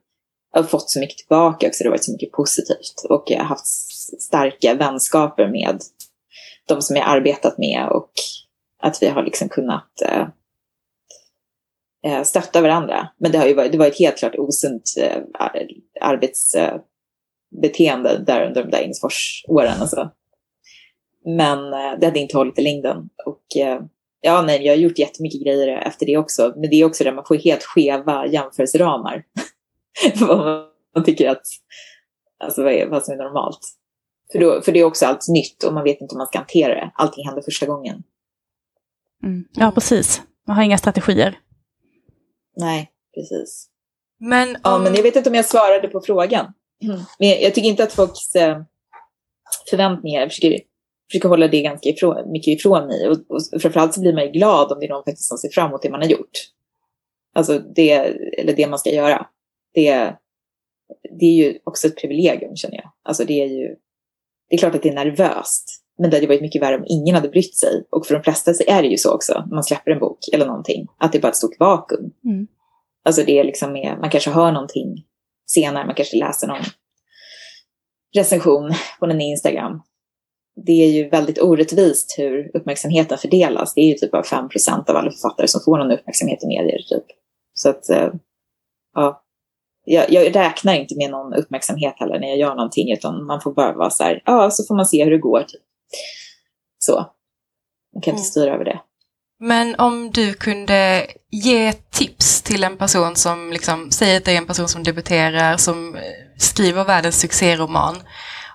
jag har fått så mycket tillbaka också, det har varit så mycket positivt. Och jag har haft starka vänskaper med de som jag arbetat med och att vi har liksom kunnat eh, eh, stötta varandra. Men det har ju varit, det var ett helt klart osunt eh, arbetsbeteende där under de där Insfors-åren. Alltså. Men eh, det hade inte hållit i längden. Och eh, ja, nej, jag har gjort jättemycket grejer efter det också. Men det är också där man får helt skeva jämförelseramar. vad man tycker att, alltså vad, är, vad som är normalt. För, då, för det är också allt nytt och man vet inte hur man ska hantera det. Allting händer första gången. Mm. Ja, precis. Man har inga strategier. Nej, precis. Men, um... ja, men jag vet inte om jag svarade på frågan. Mm. Men jag, jag, tycker inte att folks eh, förväntningar, jag försöker, försöker hålla det ganska ifrån, mycket ifrån mig. Och, och framförallt så blir man ju glad om det är någon faktiskt som ser fram emot det man har gjort. Alltså det, eller det man ska göra. Det, det är ju också ett privilegium känner jag. Alltså det är ju, det är klart att det är nervöst. Men det hade varit mycket värre om ingen hade brytt sig. Och för de flesta så är det ju så också, när man släpper en bok eller någonting, att det är bara ett stort vakuum. Mm. Alltså det är liksom med, man kanske hör någonting senare, man kanske läser någon recension på en Instagram. Det är ju väldigt orättvist hur uppmärksamheten fördelas. Det är ju typ bara 5% av alla författare som får någon uppmärksamhet i medier. Typ. Så att, eh, ja. Jag, jag, räknar inte med någon uppmärksamhet heller när jag gör någonting, utan man får bara vara så här, ja, så får man se hur det går. Typ. Så. Man kan inte mm. styra över det. Men om du kunde ge tips till en person som, liksom, säger att det är en person som debuterar, som eh, skriver världens succéroman.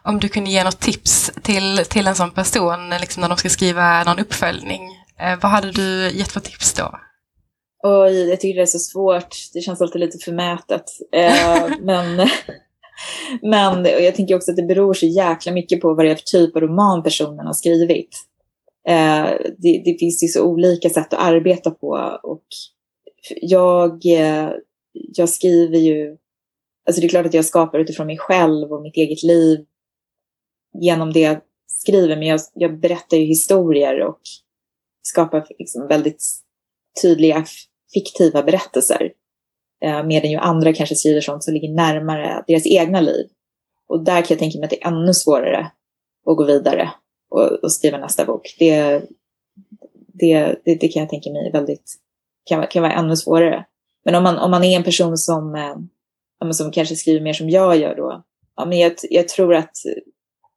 Om du kunde ge något tips till, till en sån person liksom när de ska skriva någon uppföljning, eh, vad hade du gett för tips då? Oj, jag tycker det är så svårt. Det känns alltid lite förmätet. Eh, men, men jag tänker också att det beror så jäkla mycket på vad det är för typ av roman personen har skrivit. Eh, det, det, finns ju så olika sätt att arbeta på. Och jag, eh, jag skriver ju... Alltså det är klart att jag skapar utifrån mig själv och mitt eget liv genom det jag skriver. Men jag, jag berättar ju historier och skapar liksom väldigt tydliga fiktiva berättelser. Eh, medan ju andra kanske skriver sånt som ligger närmare deras egna liv. Och där kan jag tänka mig att det är ännu svårare att gå vidare och, och skriva nästa bok. Det, det, det, det, kan jag tänka mig väldigt, kan, kan vara ännu svårare. Men om man, om man är en person som, eh, som kanske skriver mer som jag gör då, ja, men jag, jag tror att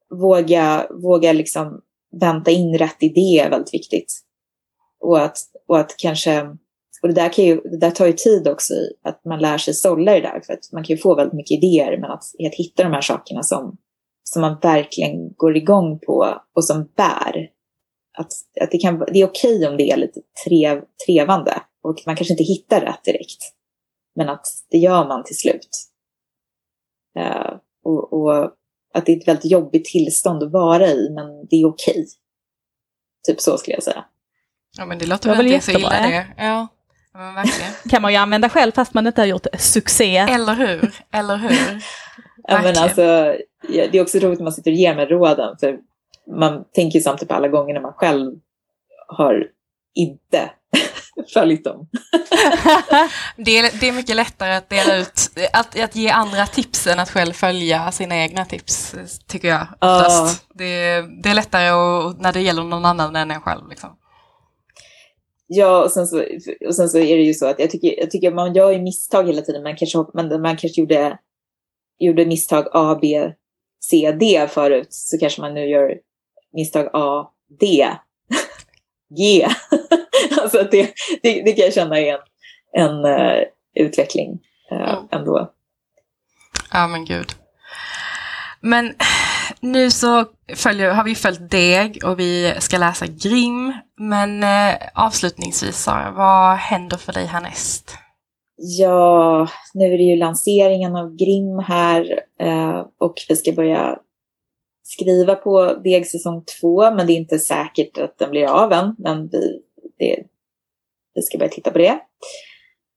våga, våga liksom vänta in rätt idé är väldigt viktigt. Och att, och att kanske och det där, kan ju, det där tar ju tid också, att man lär sig sålla det där. För att man kan ju få väldigt mycket idéer, men att, att hitta de här sakerna som, som man verkligen går igång på och som bär. Att, att det, kan, det är okej om det är lite trev, trevande och man kanske inte hittar rätt direkt. Men att det gör man till slut. Uh, och, och, att det är ett väldigt jobbigt tillstånd att vara i, men det är okej. Typ så skulle jag säga. Ja men det låter väl inte så illa det. Ja. Ja, kan man ju använda själv fast man inte har gjort succé. Eller hur, eller hur. ja, men alltså, det är också roligt när man sitter och ger med råden, för man tänker samtidigt på alla gånger när man själv har inte följt dem. det, är, det är mycket lättare att dela ut, att, att ge andra tips än att själv följa sina egna tips, tycker jag. Uh. Det, det är lättare och, när det gäller någon annan än en själv. Liksom. Ja, och sen, så, och sen så är det ju så att jag tycker, jag tycker man gör ju misstag hela tiden. Man kanske, man, man kanske gjorde, gjorde misstag A, B, C, D förut. Så kanske man nu gör misstag A, D, G. alltså det, det, det, kan jag känna är en, en uh, utveckling uh, ändå. Ja, men gud. Men nu så följer, har vi följt Deg och vi ska läsa Grim. Men eh, avslutningsvis Sara, vad händer för dig härnäst? Ja, nu är det ju lanseringen av Grim här eh, och vi ska börja skriva på Deg säsong två, men det är inte säkert att den blir av än. Men vi, det, vi ska börja titta på det.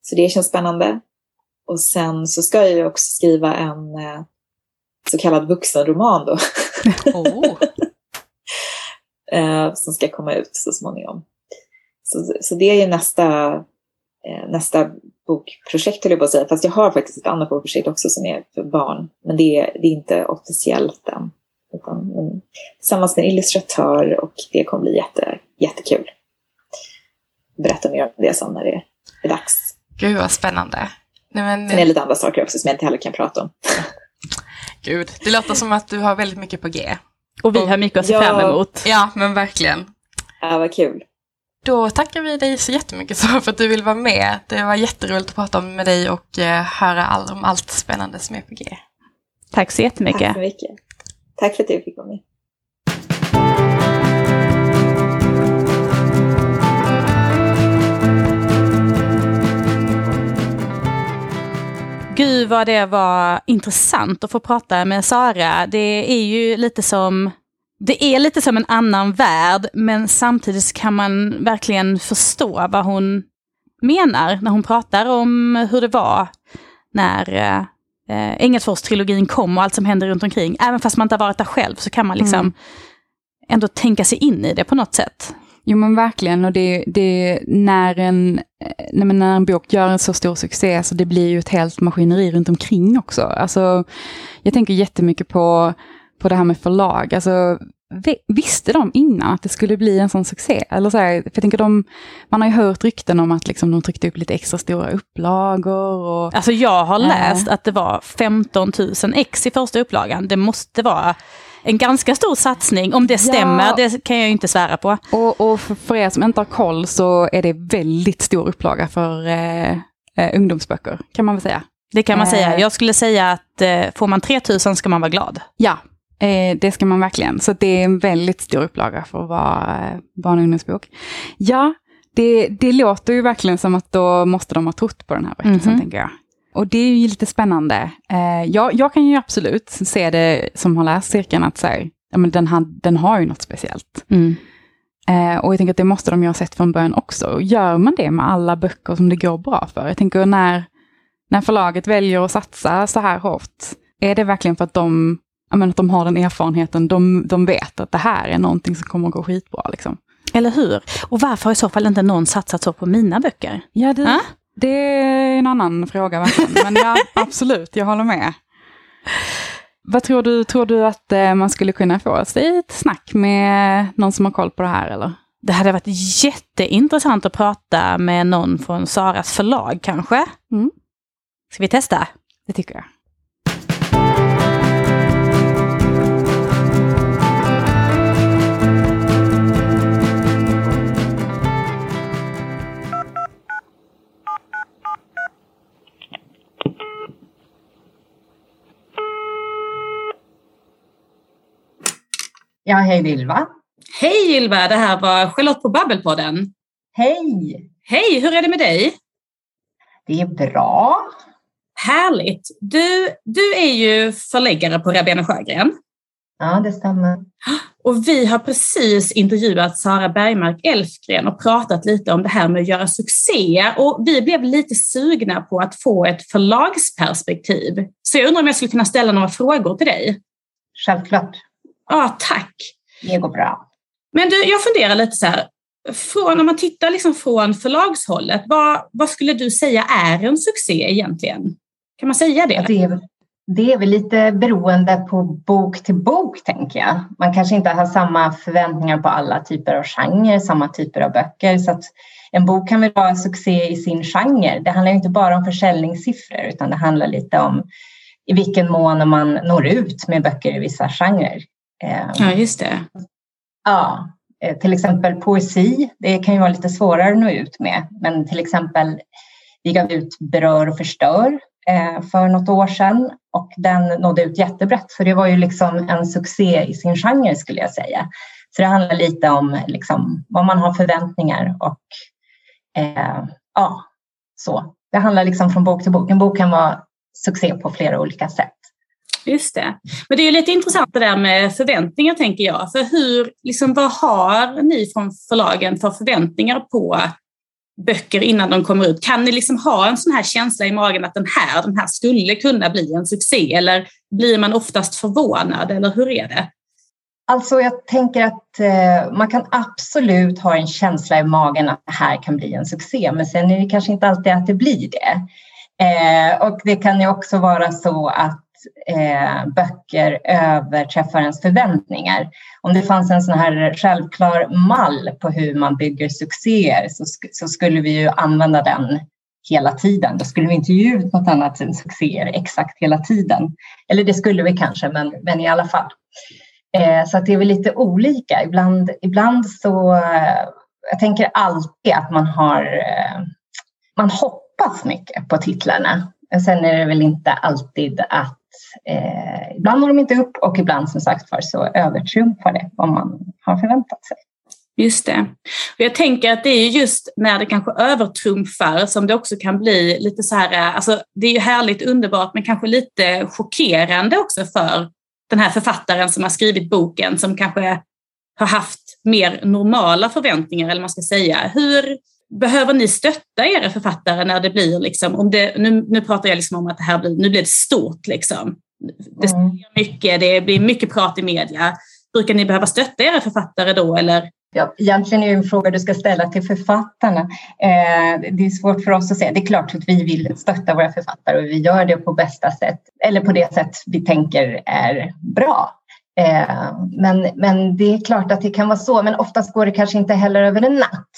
Så det känns spännande. Och sen så ska jag ju också skriva en eh, så kallad vuxenroman då. Oh. eh, som ska komma ut så småningom. Så, så det är ju nästa, eh, nästa bokprojekt höll jag på att säga. Fast jag har faktiskt ett annat bokprojekt också som är för barn. Men det är, det är inte officiellt än. Utan, men, tillsammans med en illustratör och det kommer bli jätte, jättekul. Berätta mer om det sen när det är dags. Gud vad spännande. Nej, men... Sen är det lite andra saker också som jag inte heller kan prata om. Gud, det låter som att du har väldigt mycket på G. Och vi har mycket att se ja. fram emot. Ja, men verkligen. Ja, vad kul. Då tackar vi dig så jättemycket så för att du vill vara med. Det var jätteroligt att prata med dig och eh, höra all, om allt spännande som är på G. Tack så jättemycket. Tack så mycket. Tack för att du fick vara med. Gud vad det var intressant att få prata med Sara. Det är ju lite som det är lite som en annan värld, men samtidigt kan man verkligen förstå vad hon menar när hon pratar om hur det var när eh, Engelsfors-trilogin kom och allt som händer runt omkring. Även fast man inte har varit där själv så kan man liksom mm. ändå tänka sig in i det på något sätt. Jo men verkligen, och det, det när, en, när en bok gör en så stor succé så det blir ju ett helt maskineri runt omkring också. Alltså, jag tänker jättemycket på, på det här med förlag. Alltså, visste de innan att det skulle bli en sån succé? Eller så här, för jag tänker de, man har ju hört rykten om att liksom de tryckte upp lite extra stora upplagor. Och, alltså jag har läst äh. att det var 15 000 ex i första upplagan. Det måste vara en ganska stor satsning. Om det stämmer, ja. det kan jag ju inte svära på. Och, och för, er som inte har koll så är det väldigt stor upplaga för eh, eh, ungdomsböcker, kan man väl säga. Det kan man säga. Eh. Jag skulle säga att eh, får man 3000 ska man vara glad. Ja, eh, det ska man verkligen. Så det är en väldigt stor upplaga för att vara eh, barn och ungdomsbok. Ja, det, det låter ju verkligen som att då måste de ha trott på den här berättelsen, mm -hmm. tänker jag. Och det är ju lite spännande. Eh, jag, jag, kan ju absolut se det som har läst cirkeln att så här, ja, men den, har, den har ju något speciellt. Mm. Eh, och jag tänker att det måste de ju ha sett från början också. Gör man det med alla böcker som det går bra för? Jag tänker när, när förlaget väljer att satsa så här hårt, är det verkligen för att de, menar, att de har den erfarenheten, de, de vet att det här är någonting som kommer att gå skitbra. Liksom. Eller hur? Och varför har i så fall inte någon satsat så på mina böcker? Ja, det, äh? Det är en annan fråga verkligen. Men ja, absolut, jag håller med. Vad tror du, tror du att eh, man skulle kunna få sig ett snack med någon som har koll på det här eller? Det hade varit jätteintressant att prata med någon från Saras förlag kanske. Mm. Ska vi testa? Det tycker jag. Ja, hej Ylva. Hej Ylva, det här var Charlotte på Babbelpodden. Hej! Hej, hur är det med dig? Det är bra. Härligt. Du, du är ju förläggare på Rabén Sjögren. Ja, det stämmer. Och vi har precis intervjuat Sara Bergmark Elfgren och pratat lite om det här med att göra succé. Och vi blev lite sugna på att få ett förlagsperspektiv. Så jag undrar om jag skulle kunna ställa några frågor till dig? Självklart. Ja, tack. Det går bra. Men du, jag funderar lite så här. Från, om man tittar liksom från förlagshållet, vad, vad skulle du säga är en succé egentligen? Kan man säga det? Det är, det är väl lite beroende på bok till bok, tänker jag. Man kanske inte har samma förväntningar på alla typer av genrer, samma typer av böcker. Så en bok kan väl vara en succé i sin genre. Det handlar inte bara om försäljningssiffror, utan det handlar lite om i vilken mån man når ut med böcker i vissa genrer. Ehm, ja, just det. Ja, eh, till exempel poesi. Det kan ju vara lite svårare att nå ut med. Men till exempel, vi gav ut Berör och förstör eh, för något år sedan och den nådde ut jättebrett. Så det var ju liksom en succé i sin genre skulle jag säga. Så det handlar lite om liksom vad man har förväntningar och eh, ja, så. Det handlar liksom från bok till bok. En bok kan vara succé på flera olika sätt. Just det. Men det är lite intressant det där med förväntningar tänker jag. För hur, liksom, vad har ni från förlagen för förväntningar på böcker innan de kommer ut? Kan ni liksom ha en sån här känsla i magen att den här, den här skulle kunna bli en succé? Eller blir man oftast förvånad? Eller hur är det? Alltså jag tänker att eh, man kan absolut ha en känsla i magen att det här kan bli en succé, men sen är det kanske inte alltid att det blir det. Eh, och det kan ju också vara så att eh, böcker överträffar ens förväntningar. Om det fanns en sån här självklar mall på hur man bygger succéer så, så skulle vi ju använda den hela tiden. Då skulle vi inte ge ut något annat än succéer exakt hela tiden. Eller det skulle vi kanske, men, men i alla fall. Eh, så att det är väl lite olika. Ibland, ibland så... Eh, jag tänker alltid att man har... Eh, man hoppas mycket på titlarna. Men sen är det väl inte alltid att eh, ibland når de inte upp och ibland som sagt var så övertrumfar det vad man har förväntat sig. Just det. Och jag tänker att det är just när det kanske övertrumfar som det också kan bli lite så här, eh, alltså det är ju härligt underbart men kanske lite chockerande också för den här författaren som har skrivit boken som kanske har haft mer normala förväntningar eller man ska säga. Hur, Behöver ni stötta era författare när det blir, liksom, om det, nu, nu pratar jag liksom om att det här blir, nu blir det stort. Liksom. Det, mm. mycket, det blir mycket prat i media. Brukar ni behöva stötta era författare då? Eller? Ja, egentligen är det en fråga du ska ställa till författarna. Eh, det är svårt för oss att säga. Det är klart att vi vill stötta våra författare och vi gör det på bästa sätt eller på det sätt vi tänker är bra. Eh, men, men det är klart att det kan vara så, men oftast går det kanske inte heller över en natt.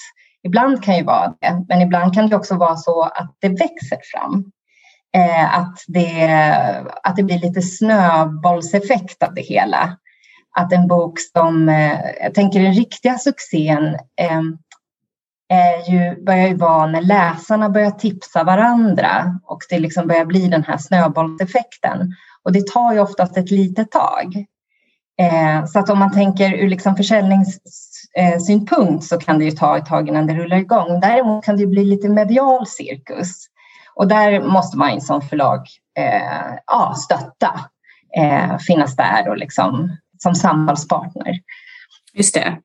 Ibland kan ju vara det, men ibland kan det också vara så att det växer fram. Eh, att, det, att det blir lite snöbollseffekt av det hela. att en bok som, eh, jag tänker den riktiga succén eh, är ju, börjar ju vara när läsarna börjar tipsa varandra och det liksom börjar bli den här snöbollseffekten. Och det tar ju oftast ett litet tag. Eh, så att om man tänker ur liksom försäljningssynpunkt så kan det ju ta ett tag innan det rullar igång. Däremot kan det bli lite medial cirkus. Och där måste man som förlag eh, ja, stötta, eh, finnas där och liksom som samtalspartner. Just det.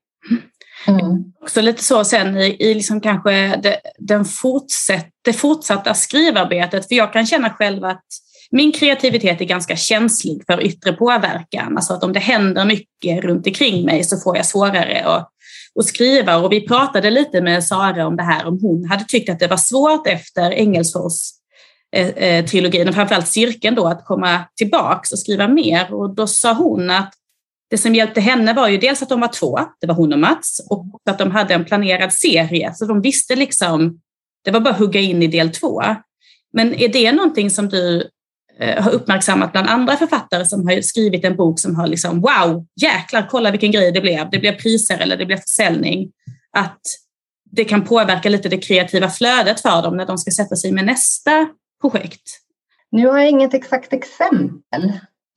Mm. Också lite så sen i, i liksom kanske det, den fortsätt, det fortsatta skrivarbetet, för jag kan känna själv att min kreativitet är ganska känslig för yttre påverkan. Alltså att om det händer mycket runt omkring mig så får jag svårare att, att skriva. Och vi pratade lite med Sara om det här, om hon hade tyckt att det var svårt efter Engelsfors eh, eh, trilogin och framförallt cirkeln då att komma tillbaks och skriva mer. Och då sa hon att det som hjälpte henne var ju dels att de var två, det var hon och Mats, och att de hade en planerad serie. Så de visste liksom, det var bara att hugga in i del två. Men är det någonting som du Eh, har uppmärksammat bland andra författare som har skrivit en bok som har liksom wow, jäklar, kolla vilken grej det blev. Det blev priser eller det blev försäljning. Att det kan påverka lite det kreativa flödet för dem när de ska sätta sig med nästa projekt. Nu har jag inget exakt exempel.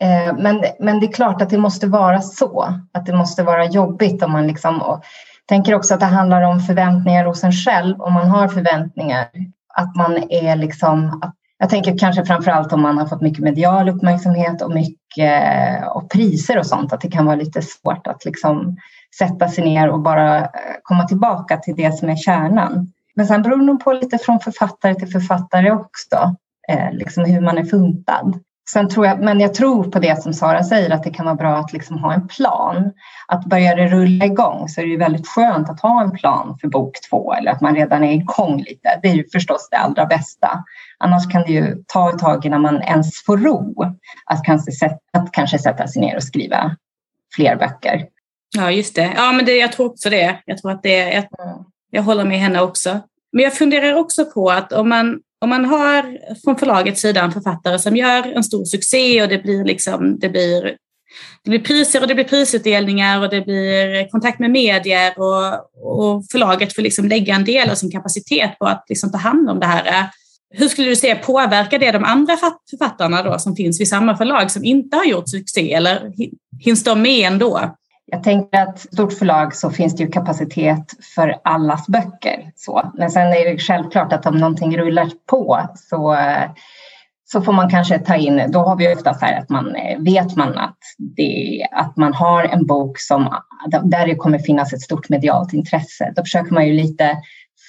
Eh, men, men det är klart att det måste vara så, att det måste vara jobbigt om man liksom och tänker också att det handlar om förväntningar hos en själv. Om man har förväntningar, att man är liksom... Jag tänker kanske framför allt om man har fått mycket medial uppmärksamhet och mycket och priser och sånt, att det kan vara lite svårt att liksom sätta sig ner och bara eh, komma tillbaka till det som är kärnan. Men sen beror det nog på lite från författare till författare också, eh, liksom hur man är funtad. Sen tror jag, men jag tror på det som Sara säger, att det kan vara bra att liksom ha en plan. Att börja det rulla igång så är det väldigt skönt att ha en plan för bok två eller att man redan är igång lite. Det är ju förstås det allra bästa. Annars kan det ju ta ett tag innan man ens får ro att kanske, att kanske sätta sig ner och skriva fler böcker. Ja, just det. Ja, men det, jag tror också det. Jag tror att det, jag, jag håller med henne också. Men jag funderar också på att om man om man har från förlagets sida en författare som gör en stor succé och det blir, liksom, det blir, det blir priser och det blir prisutdelningar och det blir kontakt med medier och, och förlaget får liksom lägga en del av sin kapacitet på att liksom ta hand om det här. Hur skulle du säga, påverkar det de andra författarna då som finns vid samma förlag som inte har gjort succé eller hinns de med ändå? Jag tänker att stort förlag så finns det ju kapacitet för allas böcker. Så. Men sen är det självklart att om någonting rullar på så, så får man kanske ta in, då har vi ofta så här att man eh, vet man att, det, att man har en bok som, där det kommer finnas ett stort medialt intresse. Då försöker man ju lite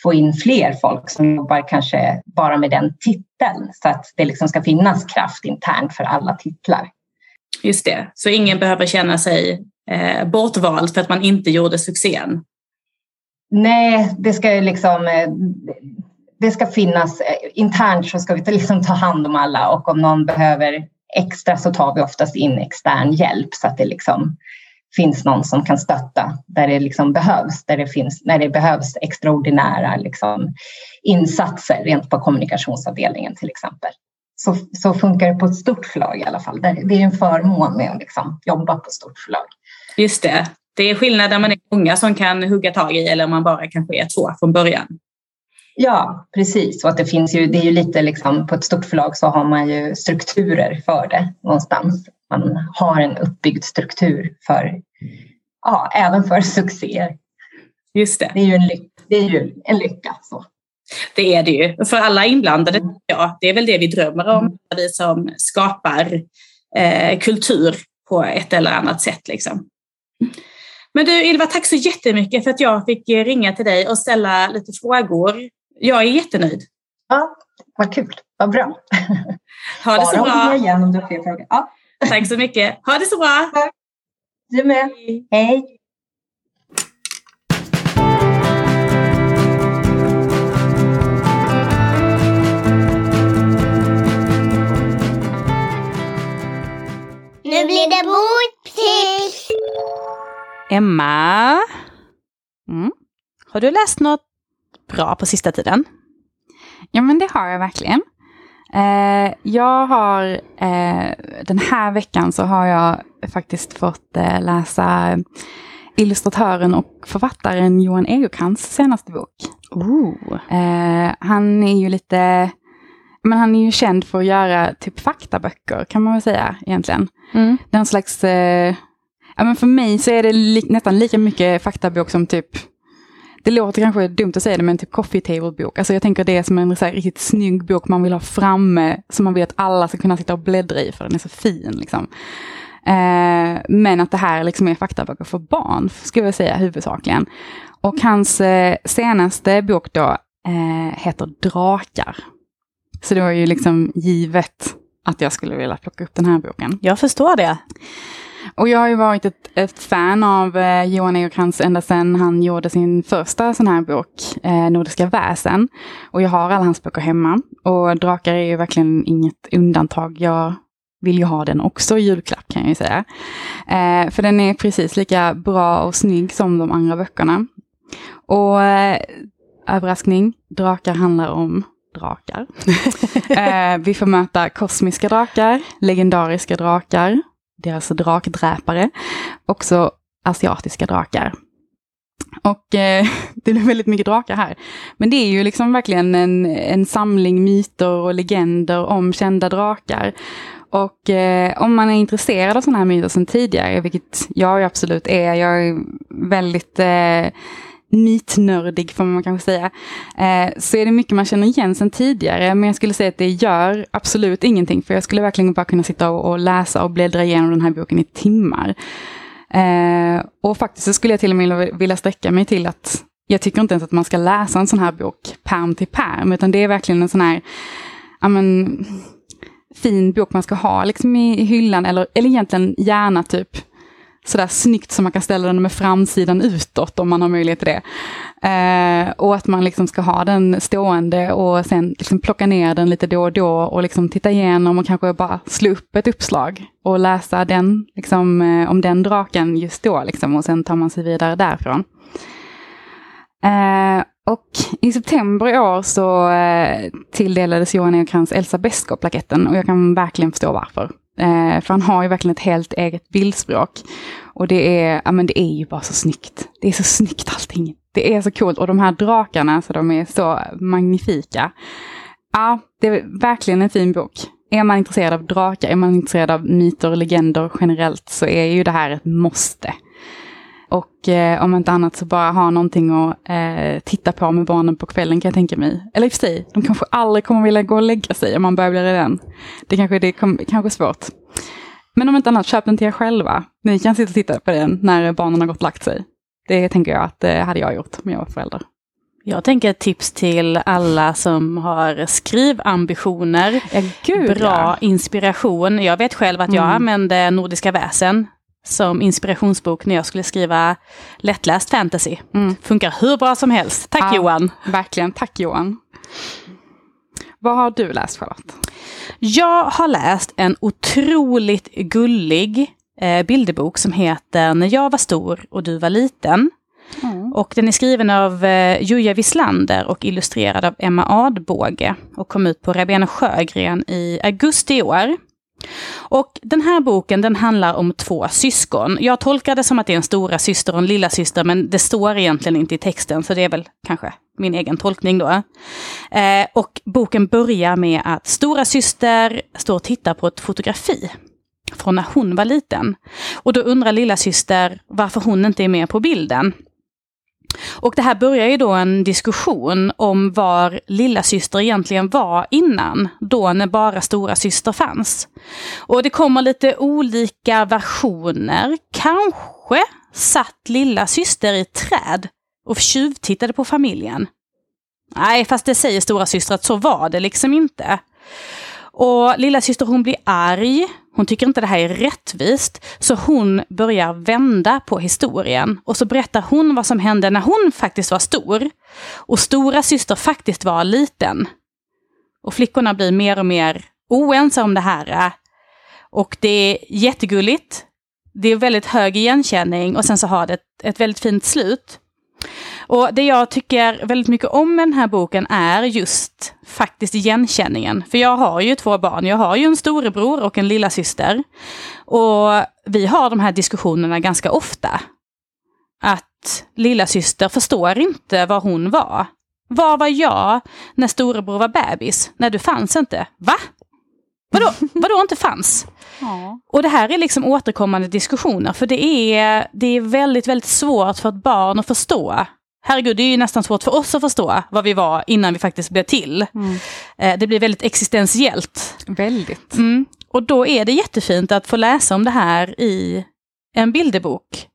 få in fler folk som jobbar kanske bara med den titeln så att det liksom ska finnas kraft internt för alla titlar. Just det, så ingen behöver känna sig eh, bortvald för att man inte gjorde succén? Nej, det ska ju liksom eh, det ska finnas eh, internt så ska vi liksom ta hand om alla och om någon behöver extra så tar vi oftast in extern hjälp så att det liksom finns någon som kan stötta där det liksom behövs, där det finns, när det behövs extraordinära liksom, insatser rent på kommunikationsavdelningen till exempel. Så, så funkar det på ett stort förlag i alla fall. Det är en förmån med att liksom jobba på ett stort förlag. Just det. Det är skillnad när man är många som kan hugga tag i eller om man bara kanske är två från början. Ja, precis. Och att det finns ju, det är ju lite liksom, på ett stort förlag så har man ju strukturer för det någonstans. Man har en uppbyggd struktur för, ja, även för succéer. Just det. Det är ju en, lycka, det är ju en lycka. Så. Det är det ju. För alla inblandade, mm. ja, det är väl det vi drömmer om, mm. vi som skapar eh, kultur på ett eller annat sätt. Liksom. Men du Ylva, tack så jättemycket för att jag fick ringa till dig och ställa lite frågor. Jag är jättenöjd. Ja, vad kul. Vad bra. Ha det så bra. Igen om du har fler frågor. Ja. Tack så mycket. Ha det så bra. Tack. Du med. Hej. Nu blir det boktips! Emma, mm. har du läst något bra på sista tiden? Ja, men det har jag verkligen. Eh, jag har, eh, den här veckan så har jag faktiskt fått eh, läsa illustratören och författaren Johan Egerkrans senaste bok. Eh, han är ju lite, men han är ju känd för att göra typ faktaböcker kan man väl säga egentligen. Mm. Den slags, eh, ja men för mig så är det li nästan lika mycket faktabok som typ det låter kanske dumt att säga det, men typ coffee table-bok. Alltså jag tänker det är som en så här, riktigt snygg bok man vill ha framme, som man vill att alla ska kunna sitta och bläddra i, för den är så fin. Liksom. Eh, men att det här liksom är faktaböcker för barn, skulle jag säga huvudsakligen. Och hans eh, senaste bok då eh, heter Drakar. Så det var ju liksom givet att jag skulle vilja plocka upp den här boken. Jag förstår det. Och jag har ju varit ett, ett fan av eh, Johan Egerkrans ända sedan han gjorde sin första sån här bok, eh, Nordiska väsen. Och jag har alla hans böcker hemma. Och Drakar är ju verkligen inget undantag. Jag vill ju ha den också i julklapp kan jag ju säga. Eh, för den är precis lika bra och snygg som de andra böckerna. Och eh, överraskning, drakar handlar om drakar. eh, vi får möta kosmiska drakar, legendariska drakar, deras alltså drakdräpare, också asiatiska drakar. Och eh, det blir väldigt mycket drakar här. Men det är ju liksom verkligen en, en samling myter och legender om kända drakar. Och eh, om man är intresserad av sådana här myter sedan tidigare, vilket jag absolut är, jag är väldigt eh, mytnördig får man kanske säga, eh, så är det mycket man känner igen sedan tidigare. Men jag skulle säga att det gör absolut ingenting, för jag skulle verkligen bara kunna sitta och, och läsa och bläddra igenom den här boken i timmar. Eh, och faktiskt så skulle jag till och med vilja sträcka mig till att jag tycker inte ens att man ska läsa en sån här bok pärm till pärm, utan det är verkligen en sån här, amen, fin bok man ska ha liksom i, i hyllan, eller, eller egentligen gärna typ sådär snyggt som man kan ställa den med framsidan utåt om man har möjlighet till det. Eh, och att man liksom ska ha den stående och sen liksom plocka ner den lite då och då och liksom titta igenom och kanske bara slå upp ett uppslag och läsa den, liksom, eh, om den draken just då liksom, och sen tar man sig vidare därifrån. Eh, och i september i år så eh, tilldelades Johan Egerkrans Elsa Beskow-plaketten och jag kan verkligen förstå varför. Eh, för han har ju verkligen ett helt eget bildspråk. Och det är, ja, men det är ju bara så snyggt. Det är så snyggt allting. Det är så coolt. Och de här drakarna, så de är så magnifika. Ja, det är verkligen en fin bok. Är man intresserad av drakar, är man intresserad av myter och legender generellt, så är ju det här ett måste. Och eh, om inte annat så bara ha någonting att eh, titta på med barnen på kvällen kan jag tänka mig. Eller i och för sig, de kanske aldrig kommer vilja gå och lägga sig om man börjar bli den. Det kanske det kom, kanske är svårt. Men om inte annat, köp den till er själva. Ni kan sitta och titta på den när barnen har gått och lagt sig. Det tänker jag att det eh, hade jag gjort om jag var förälder. Jag tänker ett tips till alla som har skrivambitioner. Ja, gud, Bra ja. inspiration. Jag vet själv att jag Mm. använde Nordiska väsen som inspirationsbok när jag skulle skriva lättläst fantasy. Mm. Funkar hur bra som helst. Tack Ja. Johan! Verkligen, tack Johan. Vad har du läst Charlotte? Jag har läst en otroligt gullig eh, bilderbok som heter När jag var stor och du var liten. Och den är skriven av eh, Juja Wislander och illustrerad av Emma Adbåge och kom ut på Rabén Sjögren i augusti i år. Och den här boken den handlar om två syskon. Jag tolkar det som att det är en stora syster och en lilla syster men det står egentligen inte i texten så det är väl kanske min egen tolkning då. Eh, och boken börjar med att stora syster står och tittar på ett fotografi från när hon var liten. Och då undrar lilla syster varför hon inte är med på bilden. Och det här börjar ju då en diskussion om var lilla syster egentligen var innan, då när bara stora syster fanns. Och det kommer lite olika versioner. Kanske satt lilla syster i ett träd och tjuvtittade på familjen. Nej, fast det säger stora syster att så var det liksom inte. Och lilla syster hon blir arg. Hon tycker inte det här är rättvist. Så hon börjar vända på historien. Och så berättar hon vad som hände när hon faktiskt var stor. Och stora syster faktiskt var liten. Och flickorna blir mer och mer oense om det här. Och det är jättegulligt. Det är väldigt hög igenkänning och sen så har det ett, ett väldigt fint slut. Och det jag tycker väldigt mycket om med den här boken är just faktiskt igenkänningen. För jag har ju två barn. Jag har ju en storebror och en lilla syster. Och vi har de här diskussionerna ganska ofta. Att lilla syster förstår inte vad hon var. Var var jag när storebror var bebis? När du fanns inte. Va? Vadå, vadå inte fanns? Ja. Och det här är liksom återkommande diskussioner, för det är, det är väldigt, väldigt svårt för ett barn att förstå. Herregud, det är ju nästan svårt för oss att förstå vad vi var innan vi faktiskt blev till. Mm. Eh, det blir väldigt existentiellt. Väldigt. Mm. Och då är det jättefint att få läsa om det här i en bilderbok.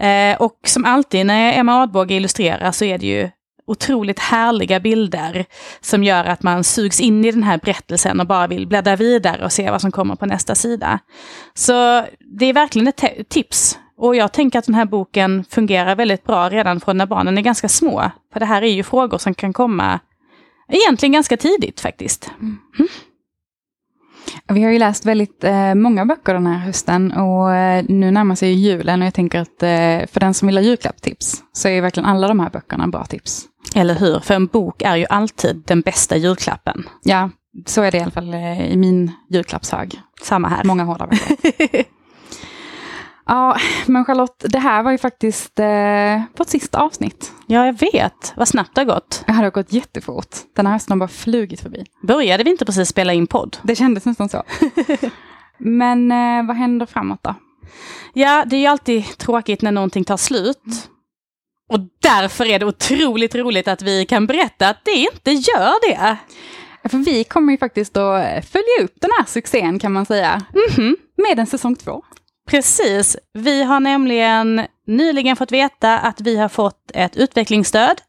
Eh, och som alltid när Emma Adbåge illustrerar så är det ju otroligt härliga bilder som gör att man sugs in i den här berättelsen och bara vill bläddra vidare och se vad som kommer på nästa sida. Så det är verkligen ett tips. Och jag tänker att den här boken fungerar väldigt bra redan från när barnen är ganska små. För det här är ju frågor som kan komma egentligen ganska tidigt faktiskt. Mm. Vi har ju läst väldigt eh, många böcker den här hösten och eh, nu närmar sig julen och jag tänker att eh, för den som vill ha julklappstips så är verkligen alla de här böckerna bra tips. Eller hur? För en bok är ju alltid den bästa julklappen. Ja, så är det i alla fall eh, i min julklappshög. Samma här. Många hårda böcker. Ja, men Charlotte, det här var ju faktiskt eh, vårt sista avsnitt. Ja, jag vet. Vad snabbt det har gått. Det har gått jättefort. Den här hösten har bara flugit förbi. Började vi inte precis spela in podd? Det kändes nästan så. men eh, vad händer framåt då? Ja, det är ju alltid tråkigt när någonting tar slut. Och därför är det otroligt roligt att vi kan berätta att det inte gör det. För vi kommer ju faktiskt att följa upp den här succén kan man säga. Mm -hmm. Med en säsong två. Precis. Vi har nämligen nyligen fått veta att vi har fått ett utvecklingsstöd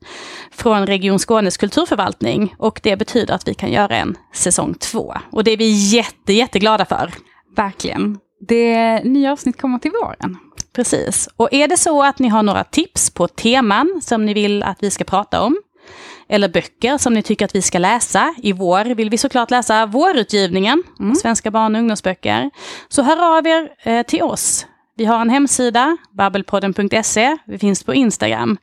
från Region Skånes kulturförvaltning och det betyder att vi kan göra en säsong två. Och det är vi jätte, jätteglada för. Verkligen. Det nya avsnitt kommer till våren. Precis. Och är det så att ni har några tips på teman som ni vill att vi ska prata om eller böcker som ni tycker att vi ska läsa. I vår vill vi såklart läsa vårutgivningen, mm. Svenska barn och ungdomsböcker. Så hör av er eh, till oss. Vi har en hemsida, babbelpodden.se. Vi finns på Instagram.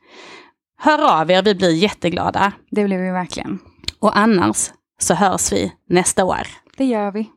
Hör av er, vi blir jätteglada. Det blir vi verkligen. Och annars så hörs vi nästa år. Det gör vi.